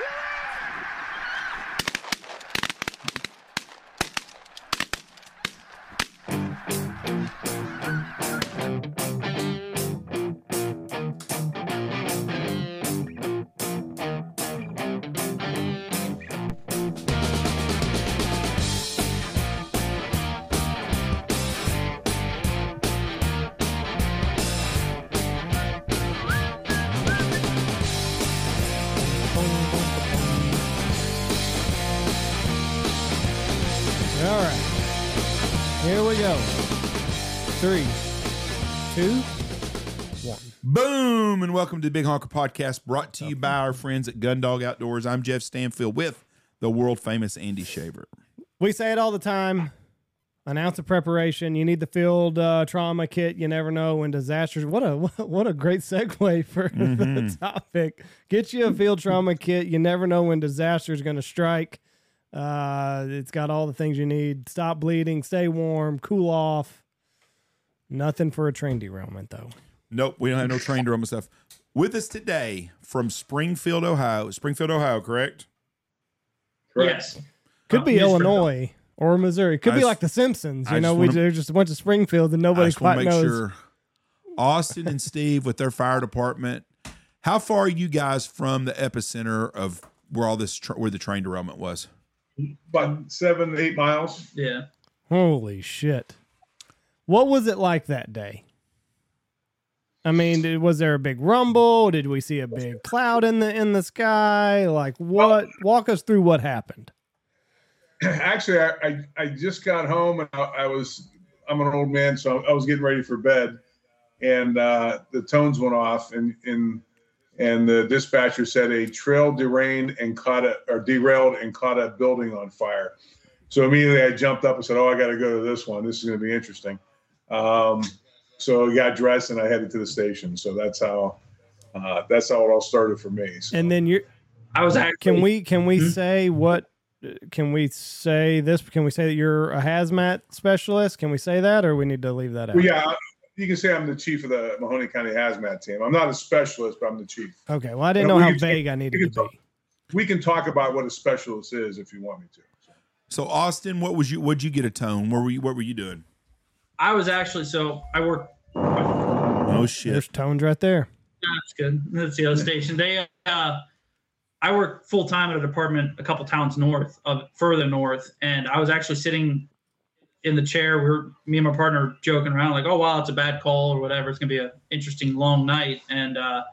All Three, two, one. Boom, and welcome to the Big Honker Podcast, brought to you by our friends at Gundog Outdoors. I'm Jeff Stanfield with the world famous Andy Shaver. We say it all the time. An ounce of preparation. You need the field uh, trauma kit. You never know when disasters. What a what a great segue for the topic. Get you a field trauma kit. You never know when disaster is going to strike. Uh, it's got all the things you need. Stop bleeding. Stay warm. Cool off. Nothing for a train derailment though. Nope, we don't have no train derailment stuff. With us today from Springfield, Ohio. Springfield, Ohio, correct? Yes. Could Uh, be News Illinois or Missouri. Could I be just- like the Simpsons. I You know, just we wanna- there's just a bunch of Springfield and I nobody just quite make knows. sure. Austin and Steve with their fire department. How far are you guys from the epicenter of where all this tra- where the train derailment was? about seven, eight miles. Yeah. Holy shit! What was it like that day? I mean, did, was there a big rumble? Did we see a big cloud in the in the sky? Like what? Walk us through what happened. Actually, I, I, I just got home and I, I was I'm an old man, so I was getting ready for bed, and uh, the tones went off, and and and the dispatcher said a trail derailed and caught a or derailed and caught a building on fire. So immediately I jumped up and said, "Oh, I got to go to this one. This is going to be interesting." Um, so I got dressed and I headed to the station. So that's how uh, that's how it all started for me. So. And then you're. I was actually. can we can we Mhm. say what? Can we say this? Can we say that you're a hazmat specialist? Can we say that, or we need to leave that out? Well, yeah, you can say I'm the chief of the Mahoning County Hazmat Team. I'm not a specialist, but I'm the chief. Okay. Well, I didn't Yeah, know we how can- vague I needed to can be. We can talk about what a specialist is if you want me to. So Austin, what was you? What'd you get a tone? What were you? What were you doing? I was actually. So I work. Oh shit! There's tones right there. That's good. That's the other station. They. Uh, I work full time at a department a couple towns north of further north, and I was actually sitting in the chair. We were me and my partner joking around like, "Oh wow, it's a bad call or whatever. It's gonna be an interesting long night." And uh,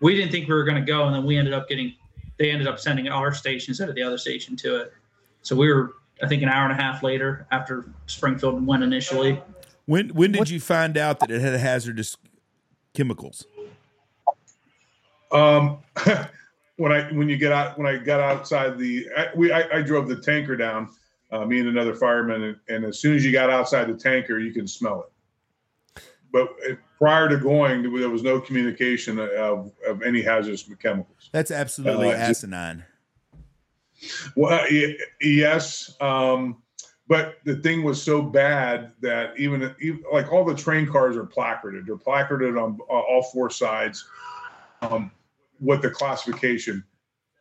we didn't think we were gonna go, and then we ended up getting. They ended up sending our station instead of the other station to it. So we were, I think, an hour and a half later after Springfield went initially. When when did What- you find out that it had hazardous chemicals? Um, when I when you get out when I got outside the I, we I, I drove the tanker down, uh, me and another fireman, and, and as soon as you got outside the tanker, you can smell it. But uh, prior to going, there was no communication of, of any hazardous chemicals. That's absolutely Uh, asinine. Well, uh, yes, um, but the thing was so bad that even, even like all the train cars are placarded. They're placarded on uh, all four sides. Um, what the classification?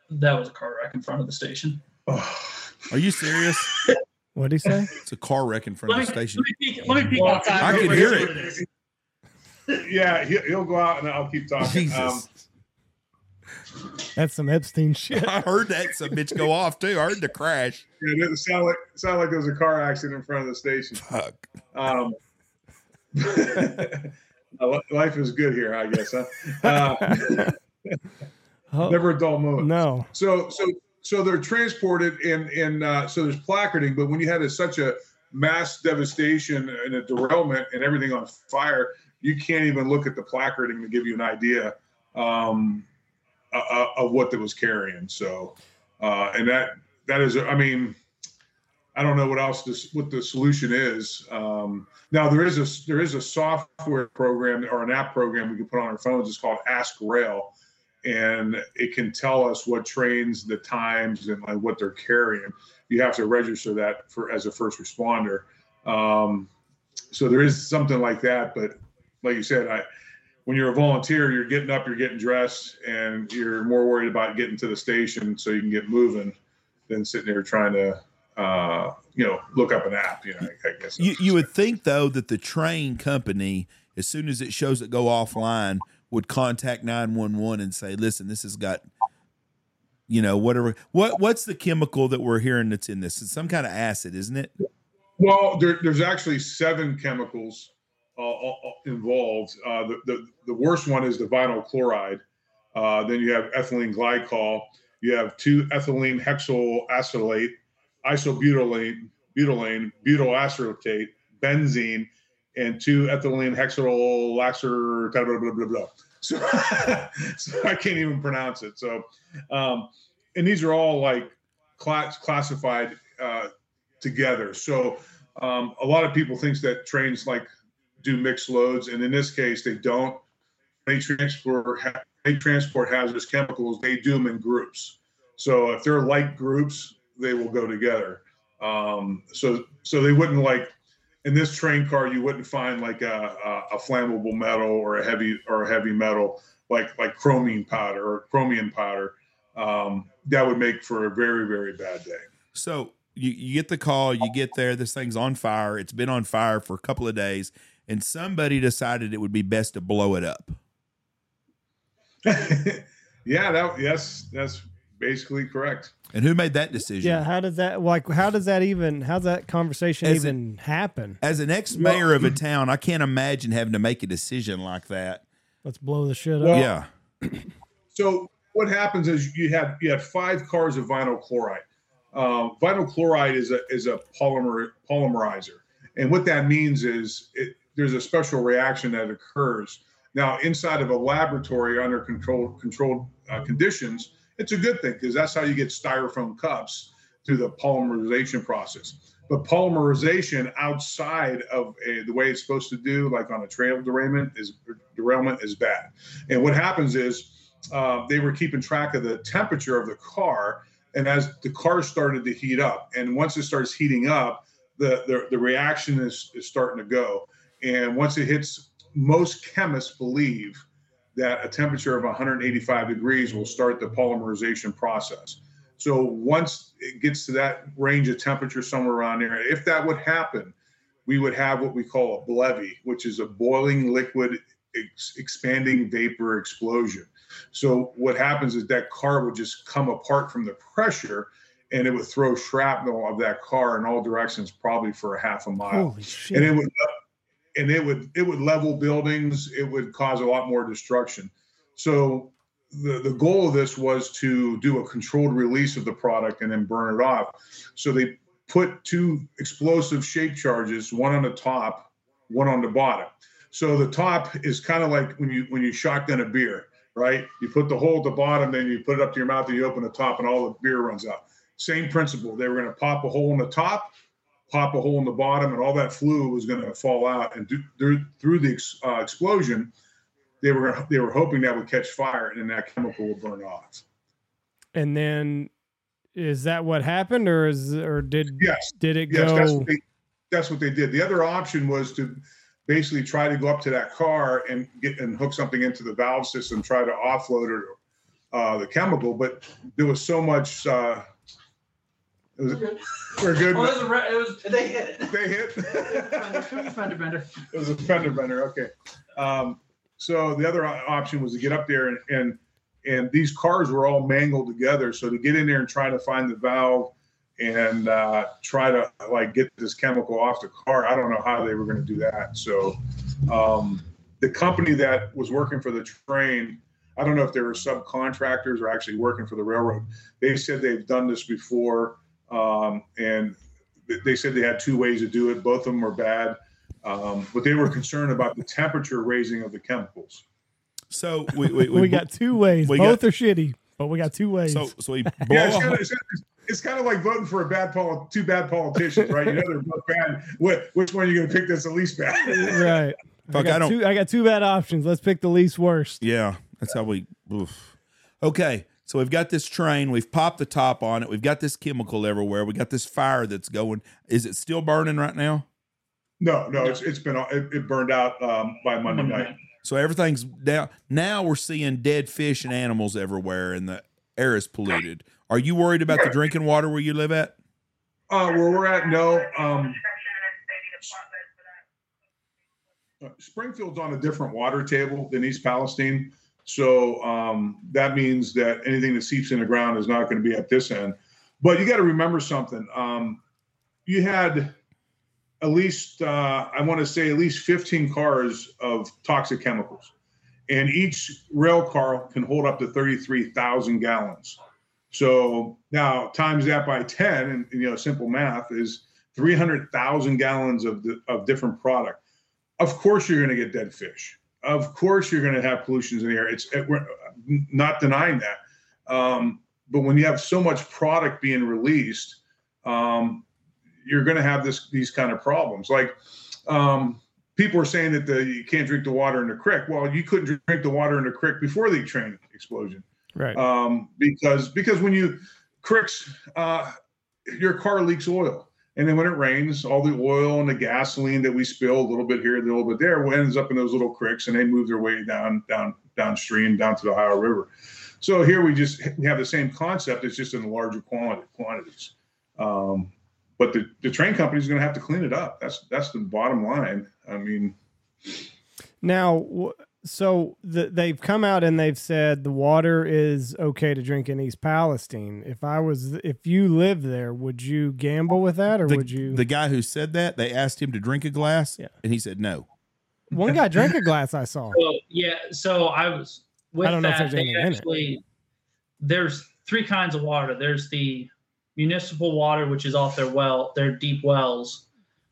That was a car wreck in front of the station. Are you serious? What'd he say? It's a car wreck in front Let of me, the station. let me peek, let outside. I real could quick. hear That's it. yeah, he, he'll go out and I'll keep talking. Jesus. Um, That's some Epstein shit. I heard that some bitch go off too. I heard the crash. yeah, it sounded like it sounded like there was a car accident in front of the station. Fuck. Um, life is good here, I guess. Huh? Uh, Oh, never a dull moment. no. So so so they're transported and and uh, so there's placarding, but when you had a, such a mass devastation and a derailment and everything on fire, you can't even look at the placarding to give you an idea um, uh, uh, of what that was carrying. So uh, and that that is, I mean, I don't know what else this what the solution is. Um, now there is a there is a software program or an app program we can put on our phones. It's called AskRail and it can tell us what trains, the times, and like what they're carrying. You have to register that for as a first responder. Um, so there is something like that, but like you said, I when you're a volunteer, you're getting up, you're getting dressed, and you're more worried about getting to the station so you can get moving than sitting there trying to, uh, you know, look up an app. You know, I, I guess You you would think though that the train company, as soon as it shows it go offline, would contact nine one one and say, "Listen, this has got." You know, whatever. What what's the chemical that we're hearing that's in this? It's some kind of acid, isn't it? Well, there, there's actually seven chemicals involved. Uh, the, the, the worst one is the vinyl chloride. Uh, then you have ethylene glycol. You have two ethylene hexyl acetylate, isobutylene, butylene, butyl acetate, benzene, and two ethylene hexyl laxer, blah, blah, blah, blah, blah. So, so I can't even pronounce it. So, um, and these are all like class, classified uh, together. So um, a lot of people thinks that trains like do mixed loads, and in this case, they don't. They transport they transport hazardous chemicals. They do them in groups. So if they're like groups, they will go together. Um, so so they wouldn't like in this train car, you wouldn't find like a, a, a flammable metal or a heavy or a heavy metal like like chromium powder or chromium powder. Um, that would make for a very very bad day. So you, you get the call, you get there, this thing's on fire. It's been on fire for a couple of days, and somebody decided it would be best to blow it up. yeah, that yes, that's basically correct. And who made that decision? Yeah, how does that like? How does that even? How's that conversation As a- even happen? As an ex mayor of a town, I can't imagine having to make a decision like that. Let's blow the shit Well- up. yeah. So what happens is you have you have five cars of vinyl chloride. Um, vinyl chloride is a is a polymer polymerizer, and what that means is it, there's a special reaction that occurs. Now, inside of a laboratory under controlled controlled uh, conditions, it's a good thing because that's how you get styrofoam cups through the polymerization process. But polymerization outside of a, the way it's supposed to do, like on a trail derailment, is derailment is bad. And what happens is uh, they were keeping track of the temperature of the car, and as the car started to heat up, and once it starts heating up, the the, the reaction is, is starting to go. And once it hits, most chemists believe that a temperature of 185 degrees will start the polymerization process. So once it gets to that range of temperature somewhere around there, if that would happen, we would have what we call a BLEVE, which is a boiling liquid ex- expanding vapor explosion. So what happens is that car would just come apart from the pressure and it would throw shrapnel of that car in all directions, probably for a half a mile Holy shit! and it would and it would it would level buildings it would cause a lot more destruction. So the, the goal of this was to do a controlled release of the product and then burn it off. So they put two explosive shape charges one on the top one on the bottom. So the top is kind of like when you when you shotgun a beer right? You put the hole at the bottom then you put it up to your mouth and you open the top and all the beer runs out. Same principle they were going to pop a hole in the top pop a hole in the bottom, and all that fluid was going to fall out. And do, through through the ex, uh, explosion, they were they were hoping that would catch fire, and then that chemical would burn off. and then is that what happened, or is or did Yes, did it yes, that's go? what they that's what they did. The other option was to basically try to go up to that car and get and hook something into the valve system, try to offload it, uh, the chemical, but there was so much. Uh, was, we're good. Oh, it was, a, re- it was they hit it. they hit. Fender, fender bender. It was a fender bender. Okay. Um, so the other option was to get up there and, and and these cars were all mangled together. So to get in there and try to find the valve and uh, try to like get this chemical off the car, I don't know how they were going to do that. So um, the company that was working for the train, I don't know if they were subcontractors or actually working for the railroad. They said they've done this before, um, and th- they said they had two ways to do it. Both of them were bad. Um, but they were concerned about the temperature raising of the chemicals. So we we, we, got two ways. we Both got- are shitty, but we got two ways. so so we blow Yeah, it's kind, of, it's, it's kind of like voting for a bad poli- two bad politicians, right? You know they're both bad. What, which one are you going to pick that's the least bad? right. I Fuck, got, I don't- two, I got two bad options. Let's pick the least worst. Yeah, that's how we. Oof. Okay, so we've got this train. We've popped the top on it. We've got this chemical everywhere. We got this fire that's going. Is it still burning right now? No, no, it's it's been it, it burned out um, by Monday Monday night. night. So everything's down. Now we're seeing dead fish and animals everywhere, and the air is polluted. Are you worried about the drinking water where you live at? Uh, where we're at, no. Um, uh, Springfield's on a different water table than East Palestine. So um, that means that anything that seeps in the ground is not going to be at this end. But you got to remember something. Um, you had at least, uh, I want to say, at least 15 cars of toxic chemicals. And each rail car can hold up to 33,000 gallons. So now times that by 10, and you know, simple math is 300,000 gallons of, the, of different product. Of course, you're going to get dead fish. Of course, you're going to have pollutions in the air. It's it, we're not denying that. Um, but when you have so much product being released, um, you're going to have this these kind of problems. Like um, people are saying that the, you can't drink the water in the creek. Well, you couldn't drink the water in the creek before the train explosion, Right. um, because because when you cricks, uh, your car leaks oil. And then when it rains, all the oil and the gasoline that we spill a little bit here, a little bit there, ends up in those little creeks, and they move their way down, down, downstream, down to the Ohio River. So here we just have the same concept. It's just in larger quantity, quantities. Um, but the, the train company is going to have to clean it up. That's that's the bottom line. I mean, Now, so the, they've come out and they've said the water is okay to drink in East Palestine. If I was, if you live there, would you gamble with that, or The, would you? the guy who said that, they asked him to drink a glass, Yeah. and he said no. One guy drank a glass. I saw. Well, yeah. So I was with I don't know if that. there's they anything in it. actually there's three kinds of water. There's the municipal water, which is off their well, their deep wells.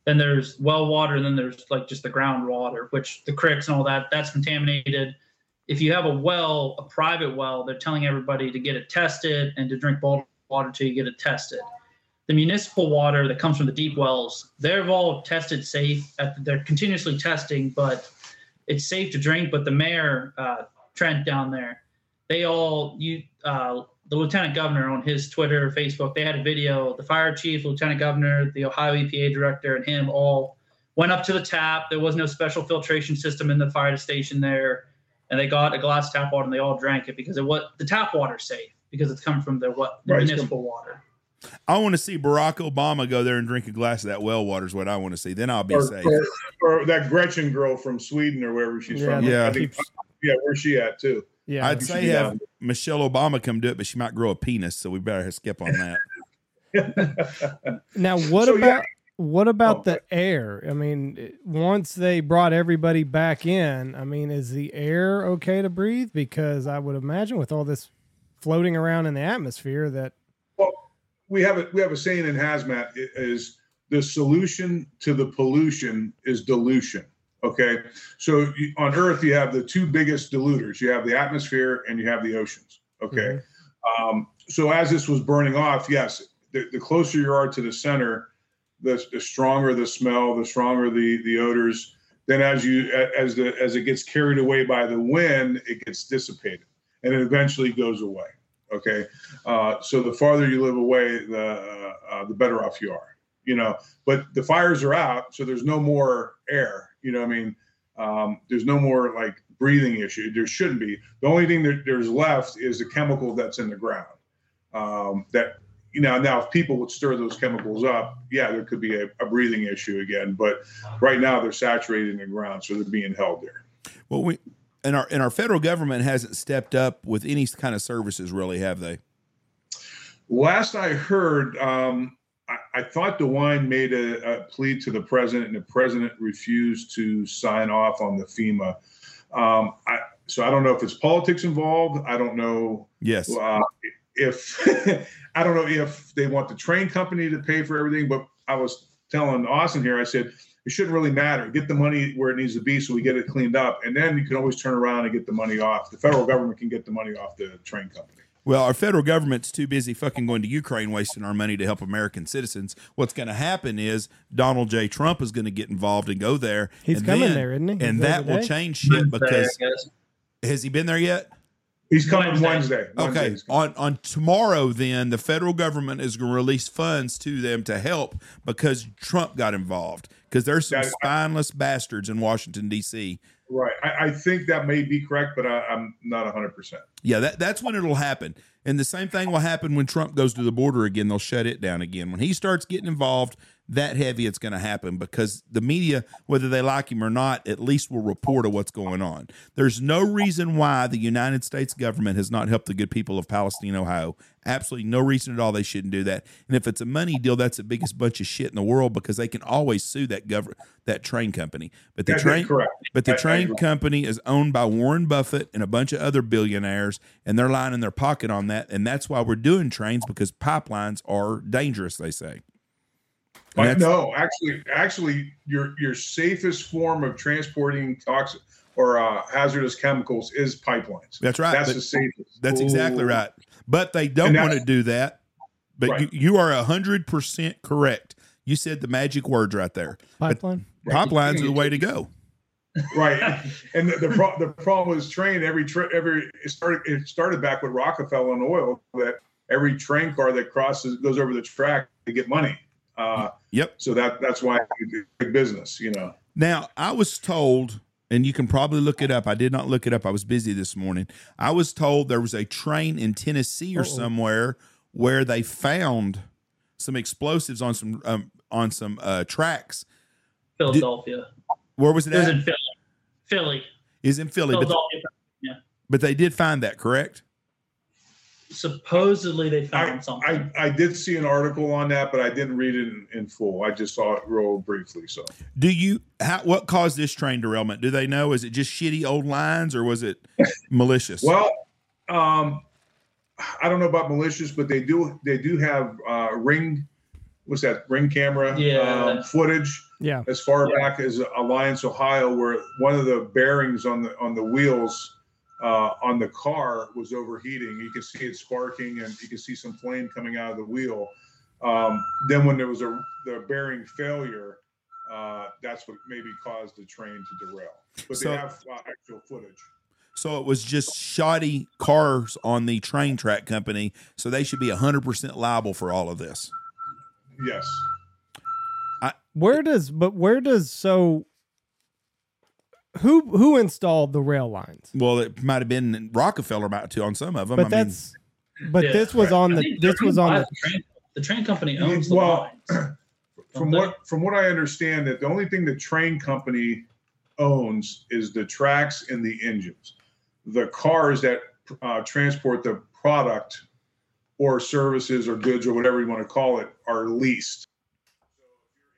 Then there's well water, and then there's like just the groundwater, which the creeks and all that that's contaminated. If you have a well, a private well, they're telling everybody to get it tested and to drink bottled water till you get it tested. The municipal water that comes from the deep wells, they're all tested safe. They're continuously testing, but it's safe to drink. But the mayor, uh, Trent down there, they all you uh, the lieutenant governor on his Twitter, Facebook, they had a video. The fire chief, lieutenant governor, the Ohio EPA director, and him all went up to the tap. There was no special filtration system in the fire station there, and they got a glass tap water and they all drank it because it was the tap water's safe because it's coming from the what the Right, municipal water. I want to see Barack Obama go there and drink a glass of that well water. Is what I want to see. Then I'll be or, safe. or, or that Gretchen girl from Sweden or wherever she's Yeah, from. Yeah. I think, yeah, where's she at too? Yeah, I'd say should have have- Michelle Obama come do it, but she might grow a penis, so we better skip on that. Now, what So, yeah. about what about Oh, the air? I mean, once they brought everybody back in, I mean, is the air okay to breathe? Because I would imagine with all this floating around in the atmosphere that Well, we have a we have a saying in hazmat is the solution to the pollution is dilution. Okay, so you, on Earth you have the two biggest dilluters. You have the atmosphere and you have the oceans. Okay, um, so as this was burning off, yes, the, the closer you are to the center, the, the stronger the smell, the stronger the the odors. Then as you as the as it gets carried away by the wind, it gets dissipated and it eventually goes away. Okay, uh, so the farther you live away, the uh, uh, the better off you are. You know, but the fires are out, so there's no more air. You know, what I mean, um, there's no more like breathing issue. There shouldn't be. The only thing that there's left is the chemical that's in the ground. Um, that you know, now if people would stir those chemicals up, yeah, there could be a, a breathing issue again. But right now they're saturated in the ground, so they're being held there. Well, we and our and our federal government hasn't stepped up with any kind of services, really, have they? Last I heard, um, I, I thought DeWine made a, a plea to the president, and the president refused to sign off on the FEMA. Um, I, so I don't know if it's politics involved. I don't know Yes. uh, if I don't know if they want the train company to pay for everything. But I was telling Austin here, I said it shouldn't really matter. Get the money where it needs to be, so we get it cleaned up, and then you can always turn around and get the money off. The federal government can get the money off the train company. Well, our federal government's too busy fucking going to Ukraine, wasting our money to help American citizens. What's going to happen is Donald J. Trump is going to get involved and go there. He's and coming then- there, isn't he? And He's that will change shit because has he been there yet? He's coming Wednesday. Wednesday. Wednesday Okay, he's coming. on on tomorrow, then the federal government is going to release funds to them to help because Trump got involved. Because there's some spineless bastards in Washington D.C. Right. I, I think that may be correct, but I, I'm not 100. percent Yeah, that, that's when it'll happen. And the same thing will happen when Trump goes to the border again. They'll shut it down again. When he starts getting involved that heavy, it's going to happen because the media, whether they like him or not, at least will report of what's going on. There's no reason why the United States government has not helped the good people of Palestine, Ohio. Absolutely no reason at all they shouldn't do that. And if it's a money deal, that's the biggest bunch of shit in the world because they can always sue that government, that train company. But the train, but the train company is owned by Warren Buffett and a bunch of other billionaires, and they're lining their pocket on that. And that's why we're doing trains because pipelines are dangerous. They say. And But that's- no, actually, actually, your your safest form of transporting toxic or uh, hazardous chemicals is pipelines. That's right. That's but the safest. that's exactly Ooh. right. But they don't want to do that. But Right. you, you are hundred percent correct. You said the magic words right there. Pipeline. Pipelines are the way to go. Right. And the the, pro- the problem was train every tra- every it started it started back with Rockefeller and oil that every train car that crosses goes over the track to get money. Uh, Yep. so that that's why big business, you know. Now, I was told, and you can probably look it up. I did not look it up. I was busy this morning. I was told there was a train in Tennessee or Uh-oh. somewhere where they found some explosives on some um, on some uh, tracks. Philadelphia. Where was it It was at? in Philly. Philly. Is in Philly, but, Philadelphia. but they did find that, correct? Supposedly they found I, something. I I did see an article on that, but I didn't read it in, in full. I just saw it real briefly. So Do you? How, what caused this train derailment? Do they know? Is it just shitty old lines, or was it malicious? Well, um, I don't know about malicious, but they do they do have uh, ring. What's that? Ring camera Yeah. um, footage Yeah. as far Yeah. back as Alliance, Ohio, where one of the bearings on the on the wheels uh, on the car was overheating. You can see it sparking, and you can see some flame coming out of the wheel. Um, then, when there was a the bearing failure, uh, that's what maybe caused the train to derail. But So- they have uh, actual footage. So it was just shoddy cars on the train track company. So they should be 100% liable for all of this. Yes. Where does but where does so who who installed the rail lines? Well, it might have been Rockefeller about to on some of them. But I that's but Yeah. this was on the this was on the the train. The train company owns the Well, lines. From Don't what from what I understand, that the only thing the train company owns is the tracks and the engines. The cars that uh, transport the product or services or goods or whatever you want to call it are leased.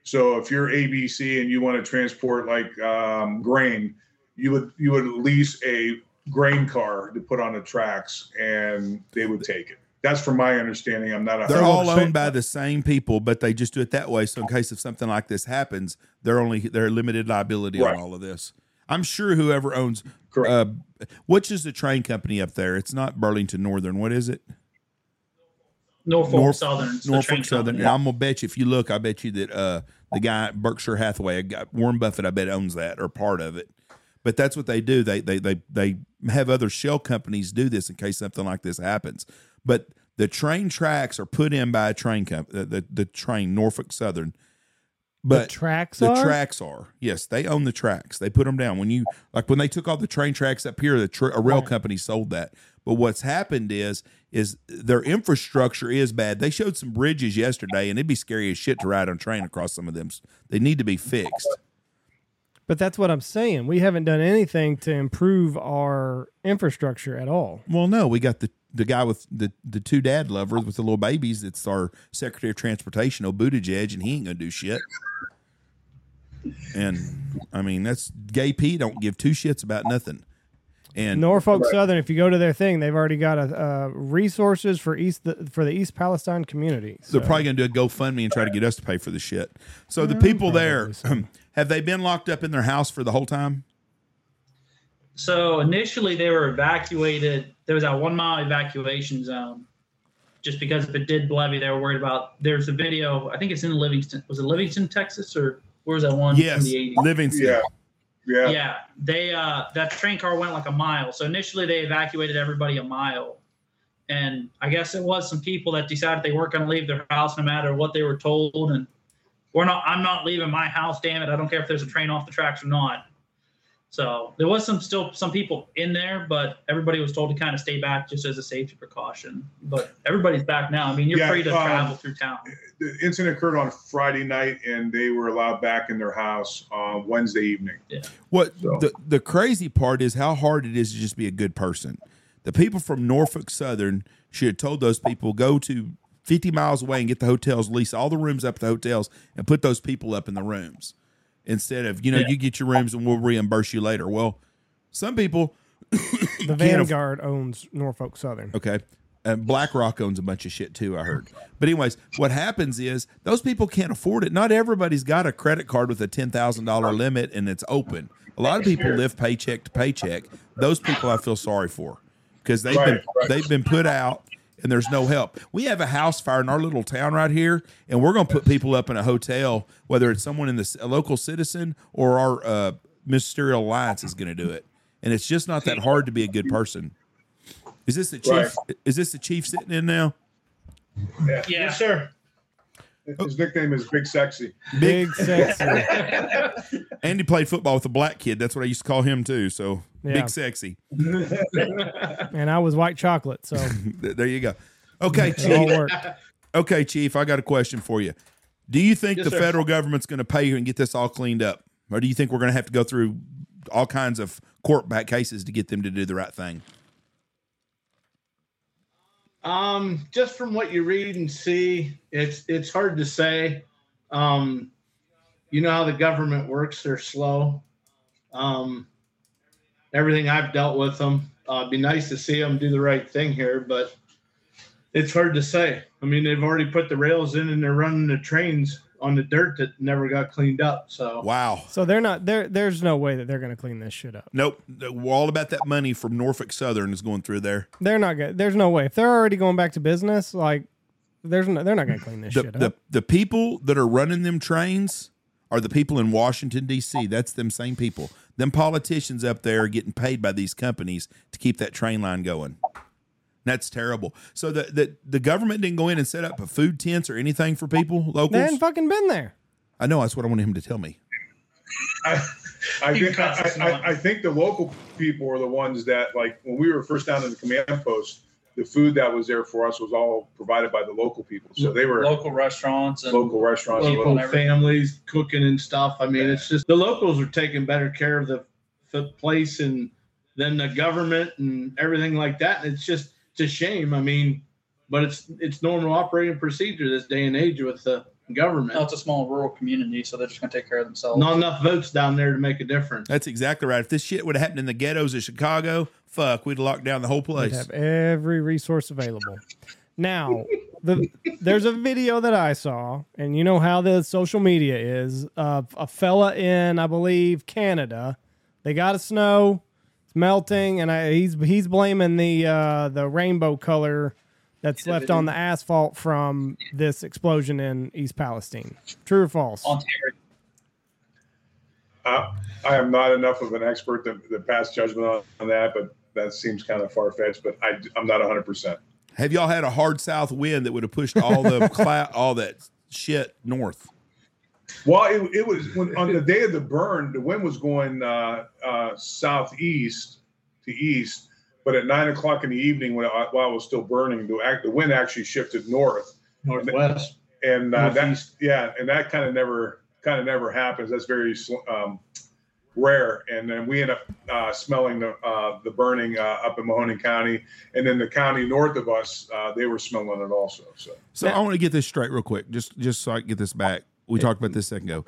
So if you're ABC and you want to transport like um, grain, you would you would lease a grain car to put on the tracks, and they would take it. That's from my understanding. I'm not. A, They're all owned by the same people, but they just do it that way. So in case if something like this happens, they're only they're limited liability Right. on all of this. I'm sure whoever owns Correct. uh which is the train company up there? It's not Burlington Northern. What is it? Norfolk North- Southern. It's Norfolk Southern. company. And I'm gonna bet you if you look, I bet you that uh the guy Berkshire Hathaway, guy- Warren Buffett, I bet owns that or part of it. But that's what they do. They they they they have other shell companies do this in case something like this happens. But the train tracks are put in by a train company, the, the, the train Norfolk Southern. But the tracks the are tracks are yes, they own the tracks. They put them down when you like when they took all the train tracks up here. The tra- a rail company sold that. But what's happened is is their infrastructure is bad. They showed some bridges yesterday, and it'd be scary as shit to ride on a train across some of them. They need to be fixed. But that's what I'm saying. We haven't done anything to improve our infrastructure at all. Well, no, we got the the guy with the the two dad lovers with the little babies. that's our Secretary of Transportation, Obutijeg, and he ain't gonna do shit. And I mean, that's gay P. Don't give two shits about nothing. And Norfolk Southern, if you go to their thing, they've already got a, uh, resources for East for the East Palestine community. They're probably going to do a GoFundMe and try to get us to pay for the shit. So the people there, so. have they been locked up in their house for the whole time? So initially they were evacuated. There was that one mile evacuation zone. Just because if it did BLEVE, they were worried about. There's a video. I think it's in Livingston. Was it Livingston, Texas, or where was that one Yes, from the 80s? Livingston. Yeah. Yeah. Yeah, they uh, that train car went like a mile. So initially they evacuated everybody a mile, and I guess it was some people that decided they weren't going to leave their house no matter what they were told. And we're not. I'm not leaving my house. Damn it! I don't care if there's a train off the tracks or not. So there was some still some people in there, but everybody was told to kind of stay back just as a safety precaution. But everybody's back now. I mean, you're Yeah, free to um, travel through town. The incident occurred on Friday night, and they were allowed back in their house on Wednesday evening. Yeah. What So- the the crazy part is how hard it is to just be a good person. The people from Norfolk Southern should have told those people go to 50 miles away and get the hotels, lease all the rooms up at the hotels, and put those people up in the rooms instead of you know Yeah. you get your rooms and we'll reimburse you later. Well, some people The Vanguard owns Norfolk Southern. Okay. And BlackRock owns a bunch of shit too, I heard. But anyways, what happens is those people can't afford it. Not everybody's got a credit card with a ten thousand dollar limit and it's open. A lot of people live paycheck to paycheck. Those people I feel sorry for because they've been Right, right. they've been put out and there's no help. We have a house fire in our little town right here, and we're going to put people up in a hotel, whether it's someone in the a local citizen or our uh, ministerial alliance is going to do it. And it's just not that hard to be a good person. Is this the chief? Right. Is this the chief sitting in now? Yeah. Yeah. sir. Oh. His nickname is Big Sexy. Big sexy. Andy played football with a black kid. That's what I used to call him too. So Yeah. big sexy. and I was white chocolate, so There you go. Okay, chief. Okay, chief. I got a question for you. Do you think Yes, the sir. federal government's going to pay you and get this all cleaned up, or do you think we're going to have to go through all kinds of court back cases to get them to do the right thing? Um, just from what you read and see, it's it's hard to say. Um, you know how the government works; they're slow. Um, everything I've dealt with them, uh, it'd be nice to see them do the right thing here, but it's hard to say. I mean, they've already put the rails in and they're running the trains on the dirt that never got cleaned up. So Wow. So they're not there. There's no way that they're going to clean this shit up. Nope. We're all about that money from Norfolk Southern is going through there. They're not good. There's no way. If they're already going back to business, like there's no, they're not going to clean this The, shit the, up. the people that are running them trains are the people in Washington, D.C. That's them same people. Them politicians up there are getting paid by these companies to keep that train line going. That's terrible. So the, the, the government didn't go in and set up a food tents or anything for people, They locals? hadn't fucking been there. I know. That's what I wanted him to tell me. I, I, think, I, I. I think the local people are the ones that, like, when we were first down in the command post, the food that was there for us was all provided by the local people. So they were Local restaurants and local restaurants. People local families cooking and stuff. I mean, it's just the locals are taking better care of the, the place and than the government and everything like that. And it's just it's a shame. I mean, but it's it's normal operating procedure this day and age with the government. no, it's a small rural community, so they're just going to take care of themselves. Not enough votes down there to make a difference. That's exactly right. If this shit would have happened in the ghettos of Chicago, fuck, we'd lock down the whole They'd place. have every resource available. Now, the there's a video that I saw, and you know how the social media is. Of a fella in, I believe, Canada. They got a snow, it's melting, and I, he's he's blaming the uh, the rainbow color that's left on the asphalt from this explosion in East Palestine. True or false? Ontario. Uh, I am not enough of an expert to, to pass judgment on, on that, but that seems kind of far fetched. But I, I'm not 100. percent Have y'all had a hard south wind that would have pushed all the cloud, all that shit north? Well, it, it was when, on the day of the burn, the wind was going uh, uh, southeast to east, but at nine o'clock in the evening, when I, while it was still burning, the, act, the wind actually shifted north, Northwest. and uh, that yeah, and that kind of never kind of never happens. That's very um, rare. And then we end up uh, smelling the uh, the burning uh, up in Mahoning County, and then the county north of us, uh, they were smelling it also. So So I want to get this straight real quick, just just so I can get this back. We talked about this a second ago.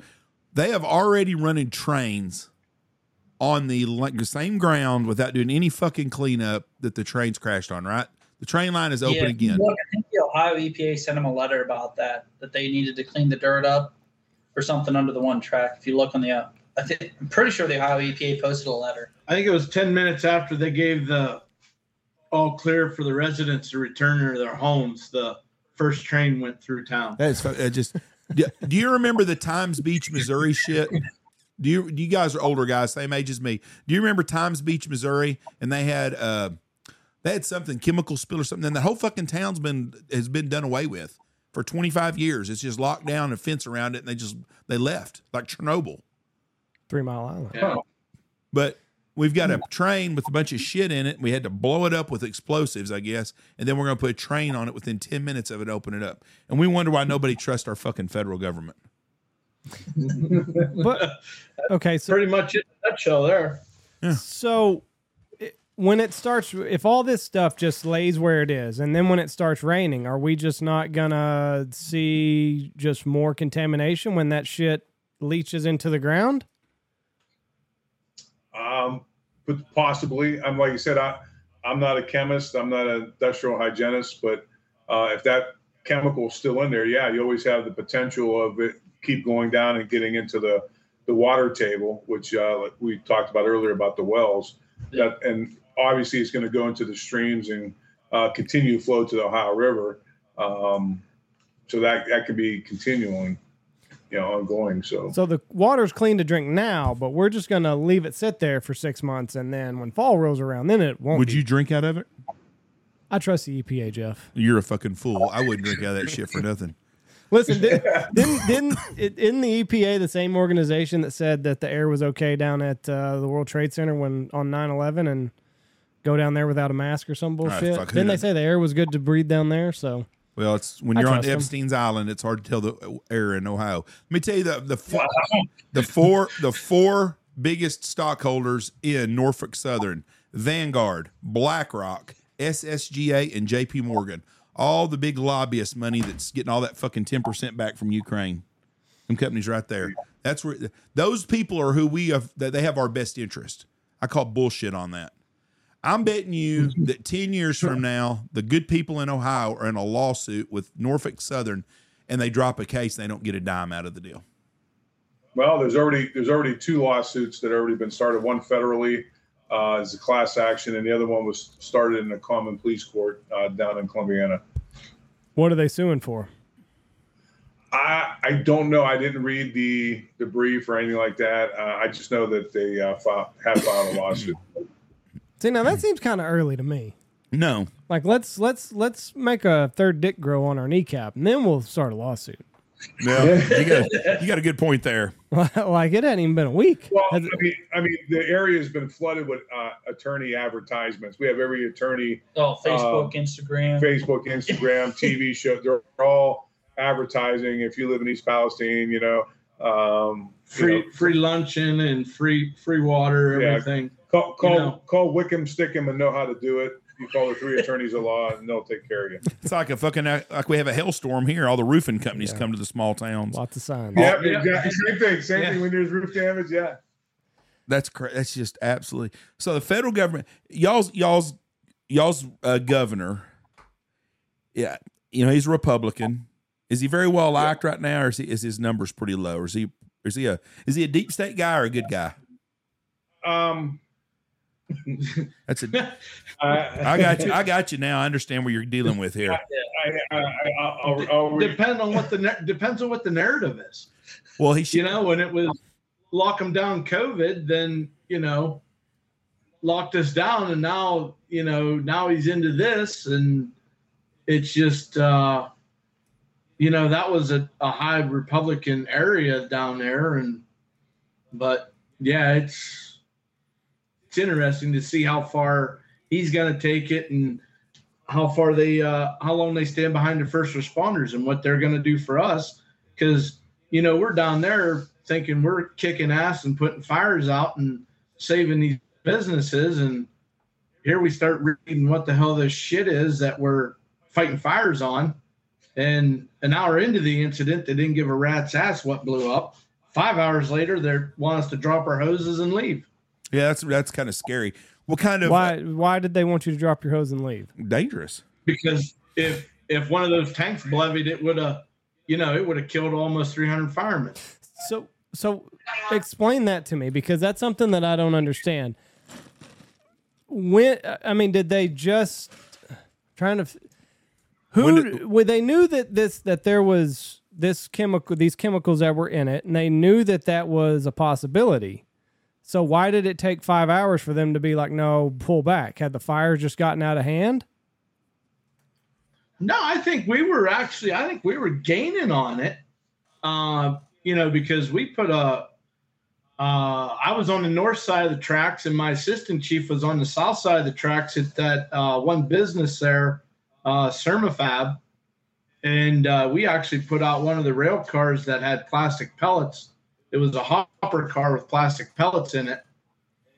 They have already running trains on the like the same ground without doing any fucking cleanup that the trains crashed on. Right? The train line is open Yeah, again. Look, I think the Ohio EPA sent them a letter about that, that they needed to clean the dirt up or something under the one track. If you look on the, uh, I think, I'm pretty sure the Ohio EPA posted a letter. I think it was 10 minutes after they gave the all clear for the residents to return to their homes. The first train went through town. That is just. Do, do you remember the Times Beach, Missouri shit? Do you do you guys are older guys, same age as me? Do you remember Times Beach, Missouri? And they had uh they had something chemical spill or something. And the whole fucking town's been has been done away with for 25 years. It's just locked down and fence around it, and they just they left like Chernobyl. Three Mile Island. Yeah. but we've got a train with a bunch of shit in it. We had to blow it up with explosives, I guess, and then we're going to put a train on it within ten minutes of it opening up. And we wonder why nobody trusts our fucking federal government. But okay, so Pretty much in a nutshell there. So it- when it starts, if all this stuff just lays where it is, and then when it starts raining, are we just not gonna see just more contamination when that shit leaches into the ground? Um, but possibly, I'm like you said, I, I'm not a chemist, I'm not an industrial hygienist, but uh, if that chemical's still in there, yeah, you always have the potential of it keep going down and getting into the the water table, which uh, like we talked about earlier about the wells. That and obviously it's going to go into the streams and uh, continue to flow to the Ohio River. Um, so that that could be continuing, you know, ongoing. So So the water's clean to drink now, but we're just gonna leave it sit there for six months, and then when fall rolls around, then it won't. Would be. you drink out of it? I trust the EPA, Jeff. You're a fucking fool. I wouldn't drink out of that shit for nothing. Listen, did, didn't didn't it, isn't the EPA the same organization that said that the air was okay down at uh, the World Trade Center when on 9-11 and go down there without a mask or some bullshit? fuck, who didn't they say the air was good to breathe down there? So Well, it's when you're on trust 'em. Epstein's Island, it's hard to tell the air in Ohio. Let me tell you the the four, the four the four biggest stockholders in Norfolk Southern: Vanguard, BlackRock, SSGA, and J.P. Morgan. All the big lobbyist money that's getting all that fucking ten percent back from Ukraine. Them companies right there. That's where those people are who we have. That they have our best interest. I call bullshit on that. I'm betting you that 10 years from now, the good people in Ohio are in a lawsuit with Norfolk Southern and they drop a case, they don't get a dime out of the deal. Well, there's already there's already two lawsuits that have already been started. One federally uh, is a class action, and the other one was started in a common pleas court uh, down in Columbiana. what are they suing for? I I don't know. I didn't read the the brief or anything like that. Uh, I just know that they uh, file, have filed a lawsuit. See, now that seems kind of early to me. No. Like let's let's let's make a third dick grow on our kneecap, and then we'll start a lawsuit. No. you, got, you got a good point there. like it hadn't even been a week. Well, I Has it- mean, I mean, the area has been flooded with uh, attorney advertisements. We have every attorney Oh, Facebook, Instagram. Facebook, Instagram, TV show. They're all advertising. If you live in East Palestine, you know, um, you Free know, free luncheon and free free water, Yeah. everything. Call call, you know. call Wickham, Stickham, and know how to do it. You call the three attorneys of law, and they'll take care of you. It's like a fucking, like we have a hailstorm here. All the roofing companies Yeah. come to the small towns. Lots of signs. Yeah, yeah. exactly. Same thing. Same Yeah. thing when there's roof damage. Yeah. That's cra- that's just absolutely. So the federal government, y'all's y'all's y'all's uh, governor, yeah, you know he's a Republican. Is he very well liked right now, or is he is his numbers pretty low? Or is he is he a is he a deep state guy or a good guy? Um, That's a. I, I got you. I got you now. I understand what you're dealing with here. I, I, I, I'll, I'll. Depend on what the depends on what the narrative is. Well, he should. You know, when it was lock them down COVID, then you know locked us down, and now you know now he's into this, and it's just uh, you know that was a, a high Republican area down there, and but yeah, it's it's interesting to see how far he's going to take it and how far they uh, how long they stand behind the first responders and what they're going to do for us. Because you know we're down there thinking we're kicking ass and putting fires out and saving these businesses. And here we start reading what the hell this shit is that we're fighting fires on. And an hour into the incident they didn't give a rat's ass what blew up. Five hours later they want us to drop our hoses and leave Yeah, that's that's kind of scary. What kind of Why why did they want you to drop your hose and leave? dangerous? because if if one of those tanks blevied it would have you know it would have killed almost 300 firemen So so explain that to me because that's something that I don't understand. When I mean, did they just trying to who When did- well, they knew that this that there was this chemical these chemicals that were in it and they knew that that was a possibility. So why did it take 5 hours for them to be like no, pull back? Had the fires just gotten out of hand? No, I think we were actually. I think we were gaining on it. Uh, you know, because we put a uh, I was on the north side of the tracks, and my assistant chief was on the south side of the tracks at that uh, one business there, uh, Sermafab. And uh, we actually put out one of the rail cars that had plastic pellets. It was a hopper car with plastic pellets in it.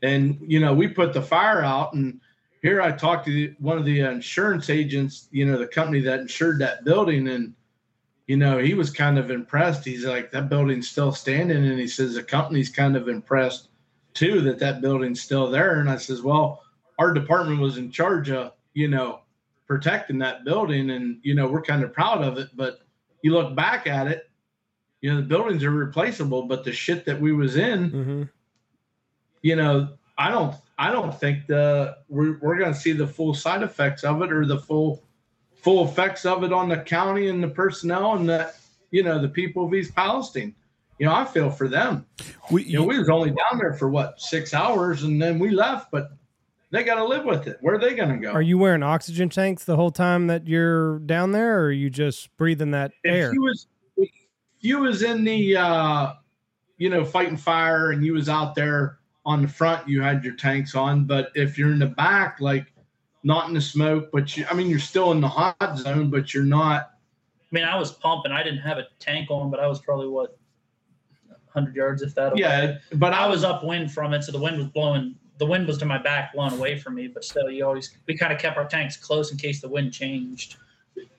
And, you know, we put the fire out. And here I talked to the, one of the insurance agents, you know, the company that insured that building. And, you know, he was kind of impressed. He's like, that building's still standing. And he says, the company's kind of impressed too that that building's still there. And I says, well, our department was in charge of, you know, protecting that building. And, you know, we're kind of proud of it. But you look back at it, you know, the buildings are replaceable, but the shit that we was in, hmm you know, I don't, I don't think the we're, we're going to see the full side effects of it or the full, full effects of it on the county and the personnel and the, you know, the people of East Palestine. You know, I feel for them. We, You know, we was only down there for what six hours and then we left, but they got to live with it. Where are they going to go? Are you wearing oxygen tanks the whole time that you're down there, or are you just breathing that air? If if you was in the uh, you know fighting fire and you was out there on the front, you had your tanks on. But if you're in the back, like not in the smoke, but you, I mean, you're still in the hot zone, but you're not. I mean, I was pumping. I didn't have a tank on, but I was probably what, 100 yards if that. Yeah, but I was upwind from it, so the wind was blowing. The wind was to my back, blowing away from me. But still, you always we kind of kept our tanks close in case the wind changed.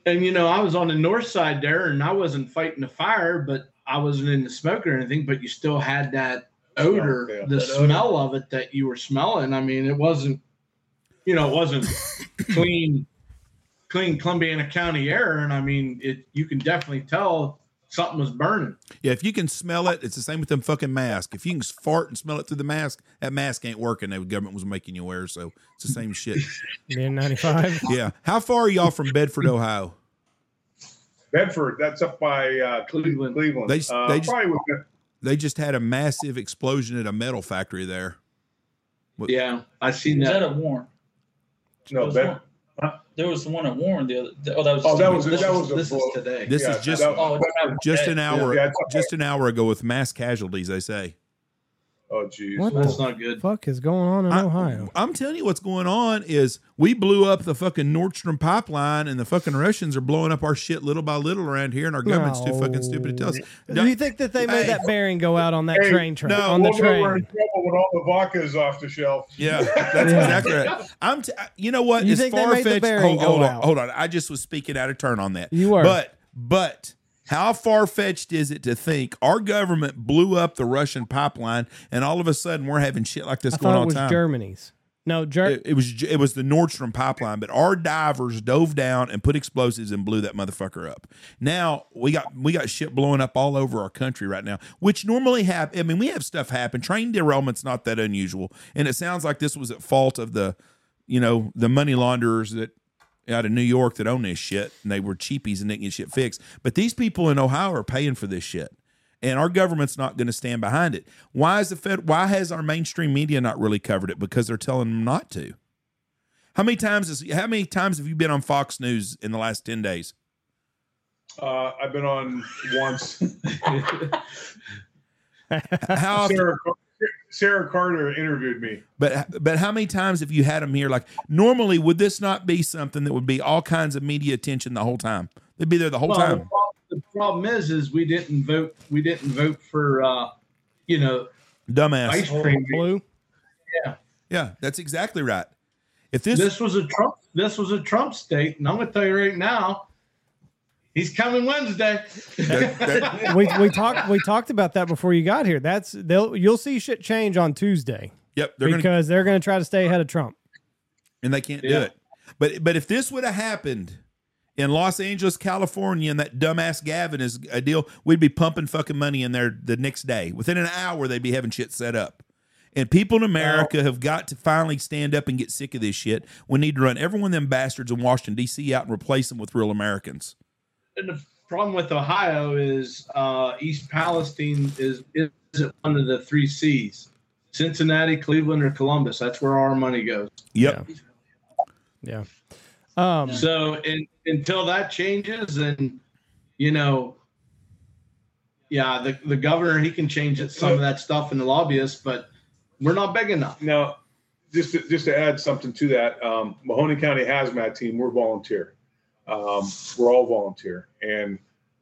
And you know, I was on the north side there, and I wasn't fighting the fire, but I wasn't in the smoke or anything. But you still had that odor, yeah. the That odor. smell of it that you were smelling. I mean, it wasn't, you know, it wasn't clean, clean Columbiana County air, and I mean, it. You can definitely tell something was burning. Yeah, if you can smell it, it's the same with them fucking masks. If you can fart and smell it through the mask, that mask ain't working. The government was making you wear, so it's the same shit. In '95. Yeah. How far are y'all from Bedford, Ohio? Bedford, that's up by uh, Cleveland. Cleveland. They just- uh, they just- probably They just had a massive explosion at a metal factory there. Yeah, I seen Was that. that a Warren? no, There was Bed- one- There was one at Warren. The other. The, oh, that was. Oh, that was this that is, was a this is today. This yeah, is just that- Oh, just an hour yeah, it's up just an hour ago with mass casualties, they say. Oh, geez. What That's not good. fuck is going on in I- Ohio? I'm telling you what's going on is we blew up the fucking Nord Stream pipeline and the fucking Russians are blowing up our shit little by little around here and our government's too fucking stupid to tell us. Do you think that they made Hey. that bearing go out on that Hey, train train no, on the We'll we're in train? trouble when all the vodka is off the shelf. Yeah, that's exactly right. I'm. T- you know what? You As think they far made the bearing Hold, go hold on, out? hold on. I just was speaking out of turn on that. You were. But but how far fetched is it to think our government blew up the Russian pipeline and all of a sudden we're having shit like this I going on it was time? Germany's. No, Ger- It, it was it was the Nord Stream pipeline, but our divers dove down and put explosives and blew that motherfucker up. Now we got we got shit blowing up all over our country right now, which normally happen. I mean, we have stuff happen. Train derailment's not that unusual, and it sounds like this was at fault of the, you know, the money launderers that out of New York that own this shit, and they were cheapies and didn't get shit fixed. But these people in Ohio are paying for this shit and our government's not going to stand behind it. Why is the Fed? Why has our mainstream media not really covered it? Because they're telling them not to. How many times is how many times have you been on Fox News in the last ten days? Uh, I've been on once. How often, Sarah, Sarah Carter interviewed me. but but how many times have you had them here? Like normally, would this not be something that would be all kinds of media attention the whole time? They'd be there the whole Well, the, time. problem, the problem is, is we didn't vote. We didn't vote for, uh, you know, Dumbass. ice cream. blue. Yeah, Yeah, that's exactly right. If this, This was a Trump. This was a Trump state, and I'm going to tell you right now, he's coming Wednesday. that- that- we we talked we talked about that before you got here. That's they'll you'll see shit change on Tuesday yep, they're gonna because they're going to try to stay ahead of Trump. and they can't do it. But but if this would have happened in Los Angeles, California, and that dumbass Gavin is a deal, we'd be pumping fucking money in there the next day. Within an hour, they'd be having shit set up. And people in America have got to finally stand up and get sick of this shit. We need to run every one of them bastards in Washington D.C. out and replace them with real Americans. And the problem with Ohio is uh, East Palestine is isn't one of the three C's: Cincinnati, Cleveland, or Columbus. That's where our money goes. Yep. Yeah. Um, So in, until that changes, and you know, yeah, the the governor he can change it, some of that stuff and the lobbyists, but we're not big enough. Now, just to, just to add something to that, um, Mahoning County Hazmat Team, we're volunteer. Um, we're all volunteer, and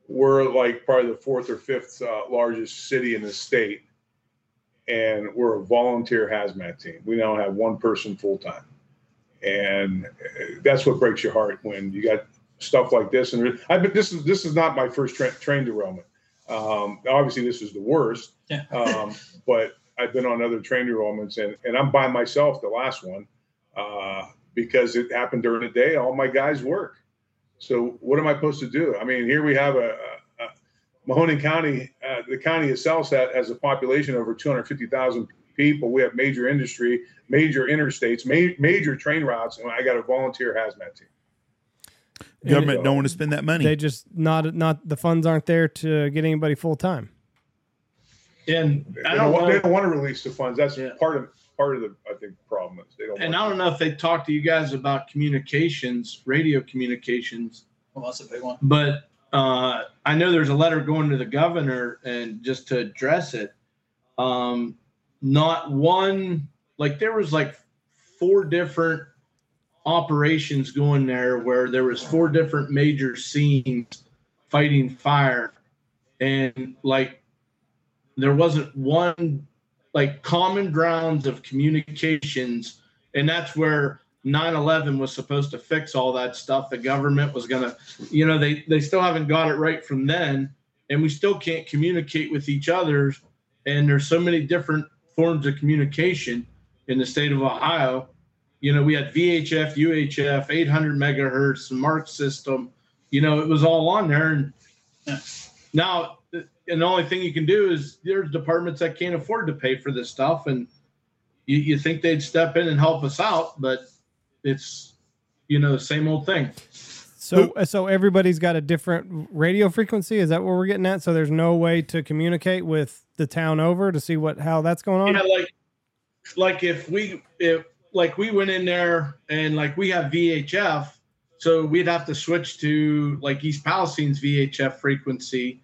we're like probably the fourth or fifth uh, largest city in the state, and we're a volunteer hazmat team. We now have one person full time, and uh, that's what breaks your heart when you got stuff like this. And I've been this is this is not my first tra- train derailment. Um, obviously, this is the worst. Yeah. um, but I've been on other train derailments, and and I'm by myself. The last one, uh, because it happened during the day. All my guys work. So what am I supposed to do? I mean, here we have a, a, a Mahoning County. Uh, the county itself has a population of over 250,000 people. We have major industry, major interstates, ma- major train routes, and I got a volunteer hazmat team. Government And- don't want to spend that money. They just not not the funds aren't there to get anybody full time. And They I don't, don't want, they don't want to release the funds. That's Yeah. part of part of the I think problem is they don't. and I don't know if they talked to you guys about communications, radio communications, Well, that's a big one. but uh, I know there's a letter going to the governor, and just to address it, um, not one like there was like four different operations going there where there was four different major scenes fighting fire, and like there wasn't one like common grounds of communications, and that's where 9/11 was supposed to fix all that stuff. The government was gonna you know they they still haven't got it right from then and we still can't communicate with each other and there's so many different forms of communication in the state of ohio you know we had vhf uhf 800 megahertz MARCS system you know it was all on there and now and the only thing you can do is there's departments that can't afford to pay for this stuff and you, you think they'd step in and help us out but it's you know the same old thing So so everybody's got a different radio frequency. Is that what we're getting at? So there's no way to communicate with the town over to see what how that's going on. Yeah, like like if we if like we went in there and like we have VHF, so we'd have to switch to like East Palestine's VHF frequency.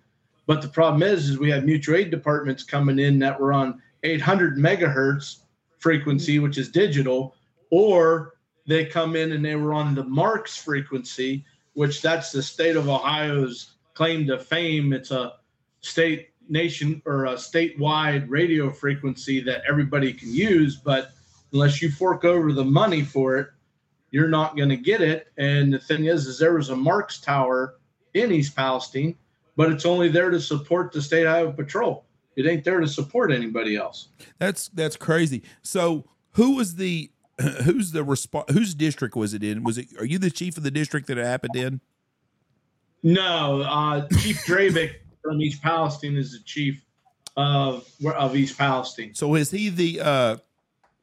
But the problem is, is we have mutual aid departments coming in that were on 800 megahertz frequency, which is digital, or they come in and they were on the MARCS frequency, which that's the state of Ohio's claim to fame. It's a state nation or a statewide radio frequency that everybody can use, but unless you fork over the money for it, you're not going to get it. And the thing is, is there was a MARCS Tower in East Palestine, but it's only there to support the state highway patrol. It ain't there to support anybody else. That's that's crazy. So who was the who's the resp- whose district was it in? Was it are you the chief of the district that it happened in? No, uh, Chief Drabick from East Palestine is the chief of of East Palestine. So is he the uh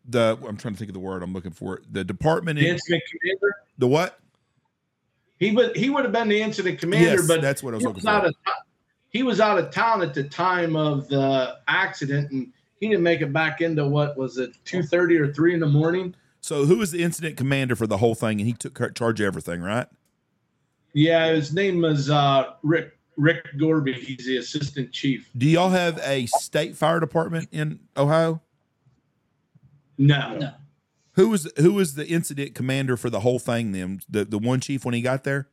the I'm trying to think of the word I'm looking for. The department The in incident commander. the what? He would he would have been the incident commander, Yes, but that's what I was he looking was out for. of he was out of town at the time of the accident, and he didn't make it back into what was it two thirty or three in the morning. So who was the incident commander for the whole thing and he took charge of everything, right? Yeah, his name was uh, Rick Rick Gorby. He's the assistant chief. Do y'all have a state fire department in Ohio? No, No. Who was who was the incident commander for the whole thing then? The the one chief when he got there?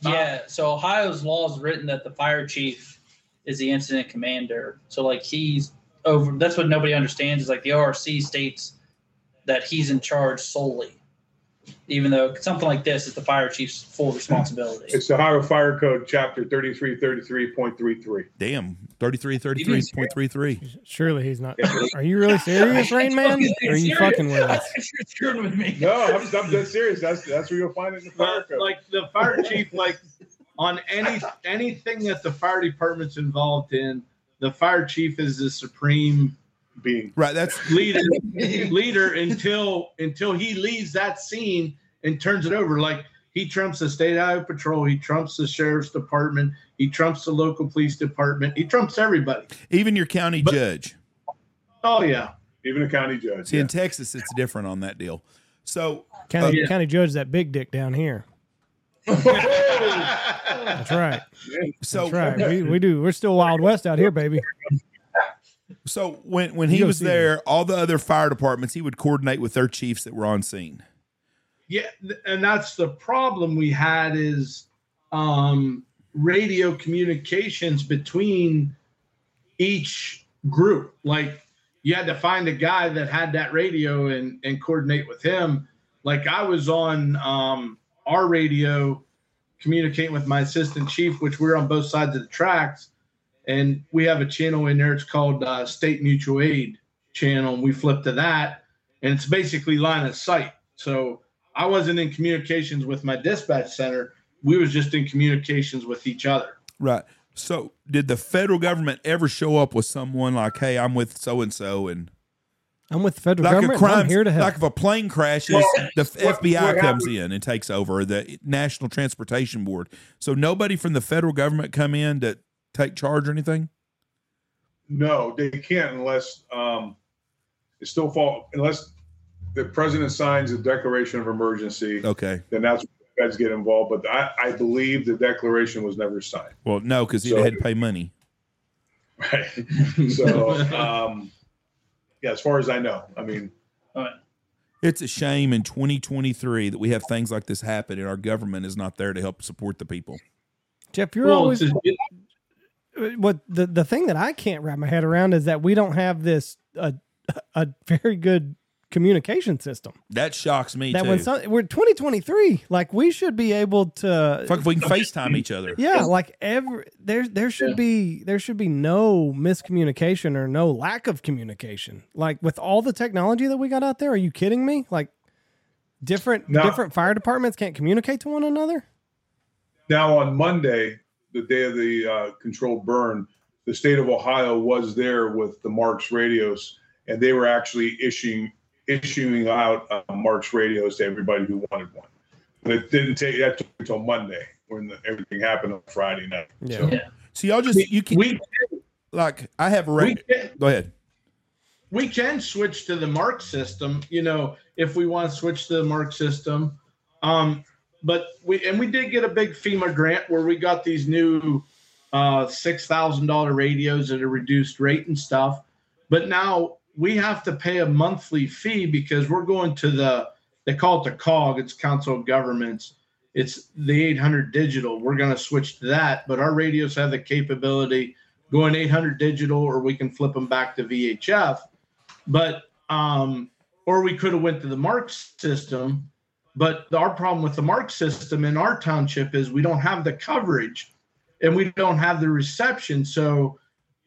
Yeah. So Ohio's law is written that the fire chief is the incident commander. So like he's over. That's what nobody understands is like the ORC states that he's in charge solely, even though something like this is the fire chief's full responsibility. It's the Ohio Fire Code, Chapter 3333.33. Damn, 33 33.33. Surely he's not. Are you really serious, Rain Man? Or are you fucking with us? You're screwing with me. No, I'm, I'm dead serious. That's that's where you'll find it in the Fire Code. like the fire chief, like on any anything that the fire department's involved in, the fire chief is the supreme Being Right, that's leader leader until until he leaves that scene and turns it over. Like he trumps the state highway patrol, he trumps the sheriff's department, he trumps the local police department, he trumps everybody. even your county But- judge. Oh yeah. even a county judge. See, yeah. in Texas, it's different on that deal. So, County Yeah. county judge that big dick down here. That's right. So That's right. We, we do. We're still Wild West out here, baby. So when when he was see there, all the other fire departments, he would coordinate with their chiefs that were on scene. Yeah, and that's the problem we had is um, radio communications between each group. Like you had to find a guy that had that radio and and coordinate with him. Like I was on um, our radio communicating with my assistant chief, which we're on both sides of the tracks, and we have a channel in there. It's called uh, State Mutual Aid channel, and we flip to that, and it's basically line of sight. So I wasn't in communications with my dispatch center. We was just in communications with each other. Right. So did the federal government ever show up with someone like, "Hey, I'm with so and so," and I'm with the federal like a government. and I'm crime, here to help. like if a plane crashes, Well, the what- FBI what comes in and takes over, the National Transportation Board. So nobody from the federal government come in to take charge or anything. No, they can't unless um, it still fall unless the president signs a declaration of emergency. Okay. Then that's when the feds get involved. But I, I believe the declaration was never signed. Well, no, because he So- had to pay money. Right. so um, yeah, as far as I know, I mean, It's a shame in 2023 that we have things like this happen and our government is not there to help support the people. Jeff, you're Well, always it's- what the the thing that I can't wrap my head around is that we don't have this a a very good communication system. That shocks me that too. when some, we're 2023, like we should be able to Fuck if we can FaceTime each other. yeah, like every there there should be there should be no miscommunication or no lack of communication. Like with all the technology that we got out there, are you kidding me? Like different No. different fire departments can't communicate to one another? now on Monday, the day of the uh, controlled burn, the state of Ohio was there with the MARCS radios, and they were actually issuing issuing out uh, MARCS radios to everybody who wanted one. But it didn't take that took until Monday when the, everything happened on Friday night. Yeah. So, Yeah. So y'all just you can we like I have a we rate. can, Go ahead. we can switch to the MARCS system you know if we want to switch to the MARCS system um but we and we did get a big fema grant where we got these new uh six thousand dollar radios at a reduced rate and stuff. But now we have to pay a monthly fee because we're going to the they call it the cog it's council of governments. It's the 800 digital. We're going to switch to that but our radios have the capability going 800 digital or we can flip them back to vhf but um or we could have went to the MARCS system but our problem with the MARCS system in our township is we don't have the coverage and we don't have the reception so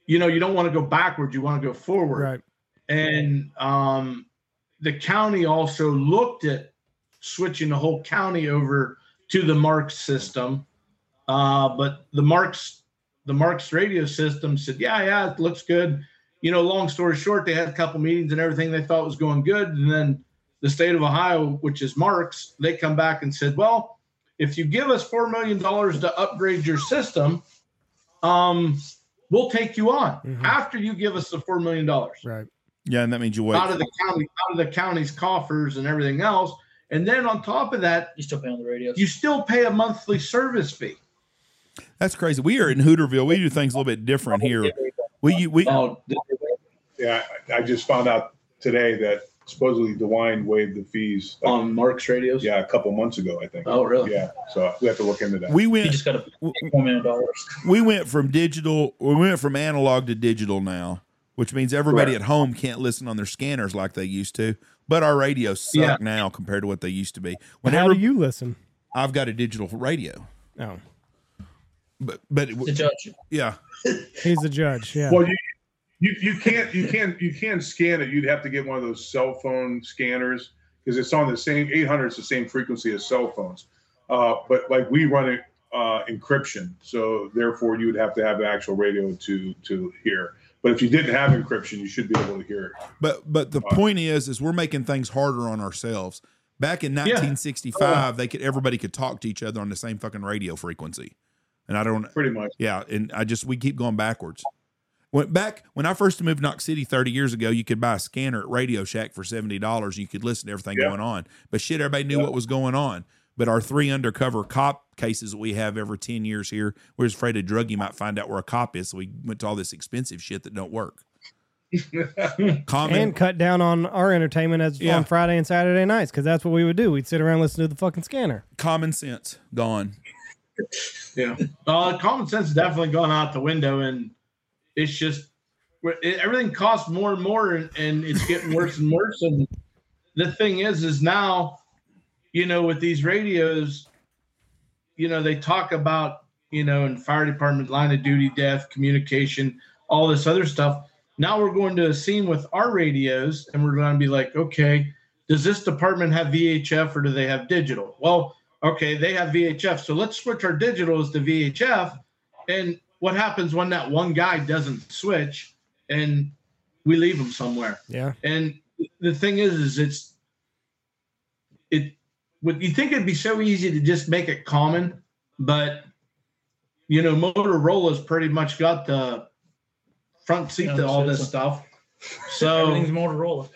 you know you don't want to go backwards you want to go forward Right. and um the county also looked at switching the whole county over to the MARCS system uh but the MARCS the MARCS radio system said yeah yeah it looks good you know, long story short, they had a couple meetings and everything they thought was going good. And then the state of Ohio, which is MARCS, they come back and said, well, if you give us $4 million to upgrade your system, um, we'll take you on Mhm. after you give us the $4 million Right. Yeah, and that means you wait. out of the county, out of the county's coffers and everything else. And then on top of that, You still pay on the radio. you still pay a monthly service fee. That's crazy. We are in Hooterville. We do things a little bit different here. We we Oh, yeah, I, I just found out today that supposedly DeWine waived the fees. uh, on MARCS radios? yeah, a couple months ago, I think. Oh, really? Yeah, so we have to look into that. we you went just got to four million dollars. we went from digital we went from analog to digital now, which means everybody Correct. at home can't listen on their scanners like they used to. But our radios suck Yeah. now compared to what they used to be. How Whenever do you listen? I've got a digital radio, Oh, but but The judge. yeah, he's the judge. Yeah. Well, you, you you can't you can't you can't scan it. You'd have to get one of those cell phone scanners because it's on the same 800. It's the same frequency as cell phones. Uh, but like we run it uh, encryption, so therefore you would have to have an actual radio to to hear. But if you didn't have encryption, you should be able to hear it. But but the point is, is we're making things harder on ourselves. Back in 1965, they could everybody could talk to each other on the same fucking radio frequency, and I don't. Pretty much. Yeah, and I just we keep going backwards. When back when I first moved to Knox City 30 years ago, you could buy a scanner at Radio Shack for seventy dollars. You could listen to everything Yeah. going on, but shit, everybody knew Yeah. what was going on. But our three undercover cop cases that we have every 10 years here, we're just afraid a druggie might find out where a cop is. So we went to all this expensive shit that don't work. Common. and cut down on our entertainment as Yeah. on Friday and Saturday nights because that's what we would do. We'd sit around and listen to the fucking scanner. common sense gone. Yeah. Uh, common sense has definitely gone out the window, and it's just it, everything costs more and more, and, and it's getting worse and worse. And the thing is, is now, you know, with these radios, you know, they talk about, you know, in fire department, line of duty, death, communication, all this other stuff. Now we're going to a scene with our radios, and we're going to be like, okay, does this department have VHF or do they have digital? Well, okay, they have VHF. So let's switch our digitals to VHF. And what happens when that one guy doesn't switch and we leave him somewhere? Yeah. And the thing is, is it's it would you think it'd be so easy to just make it common, but you know, Motorola's pretty much got the front seat to all this stuff. So Everything's Motorola.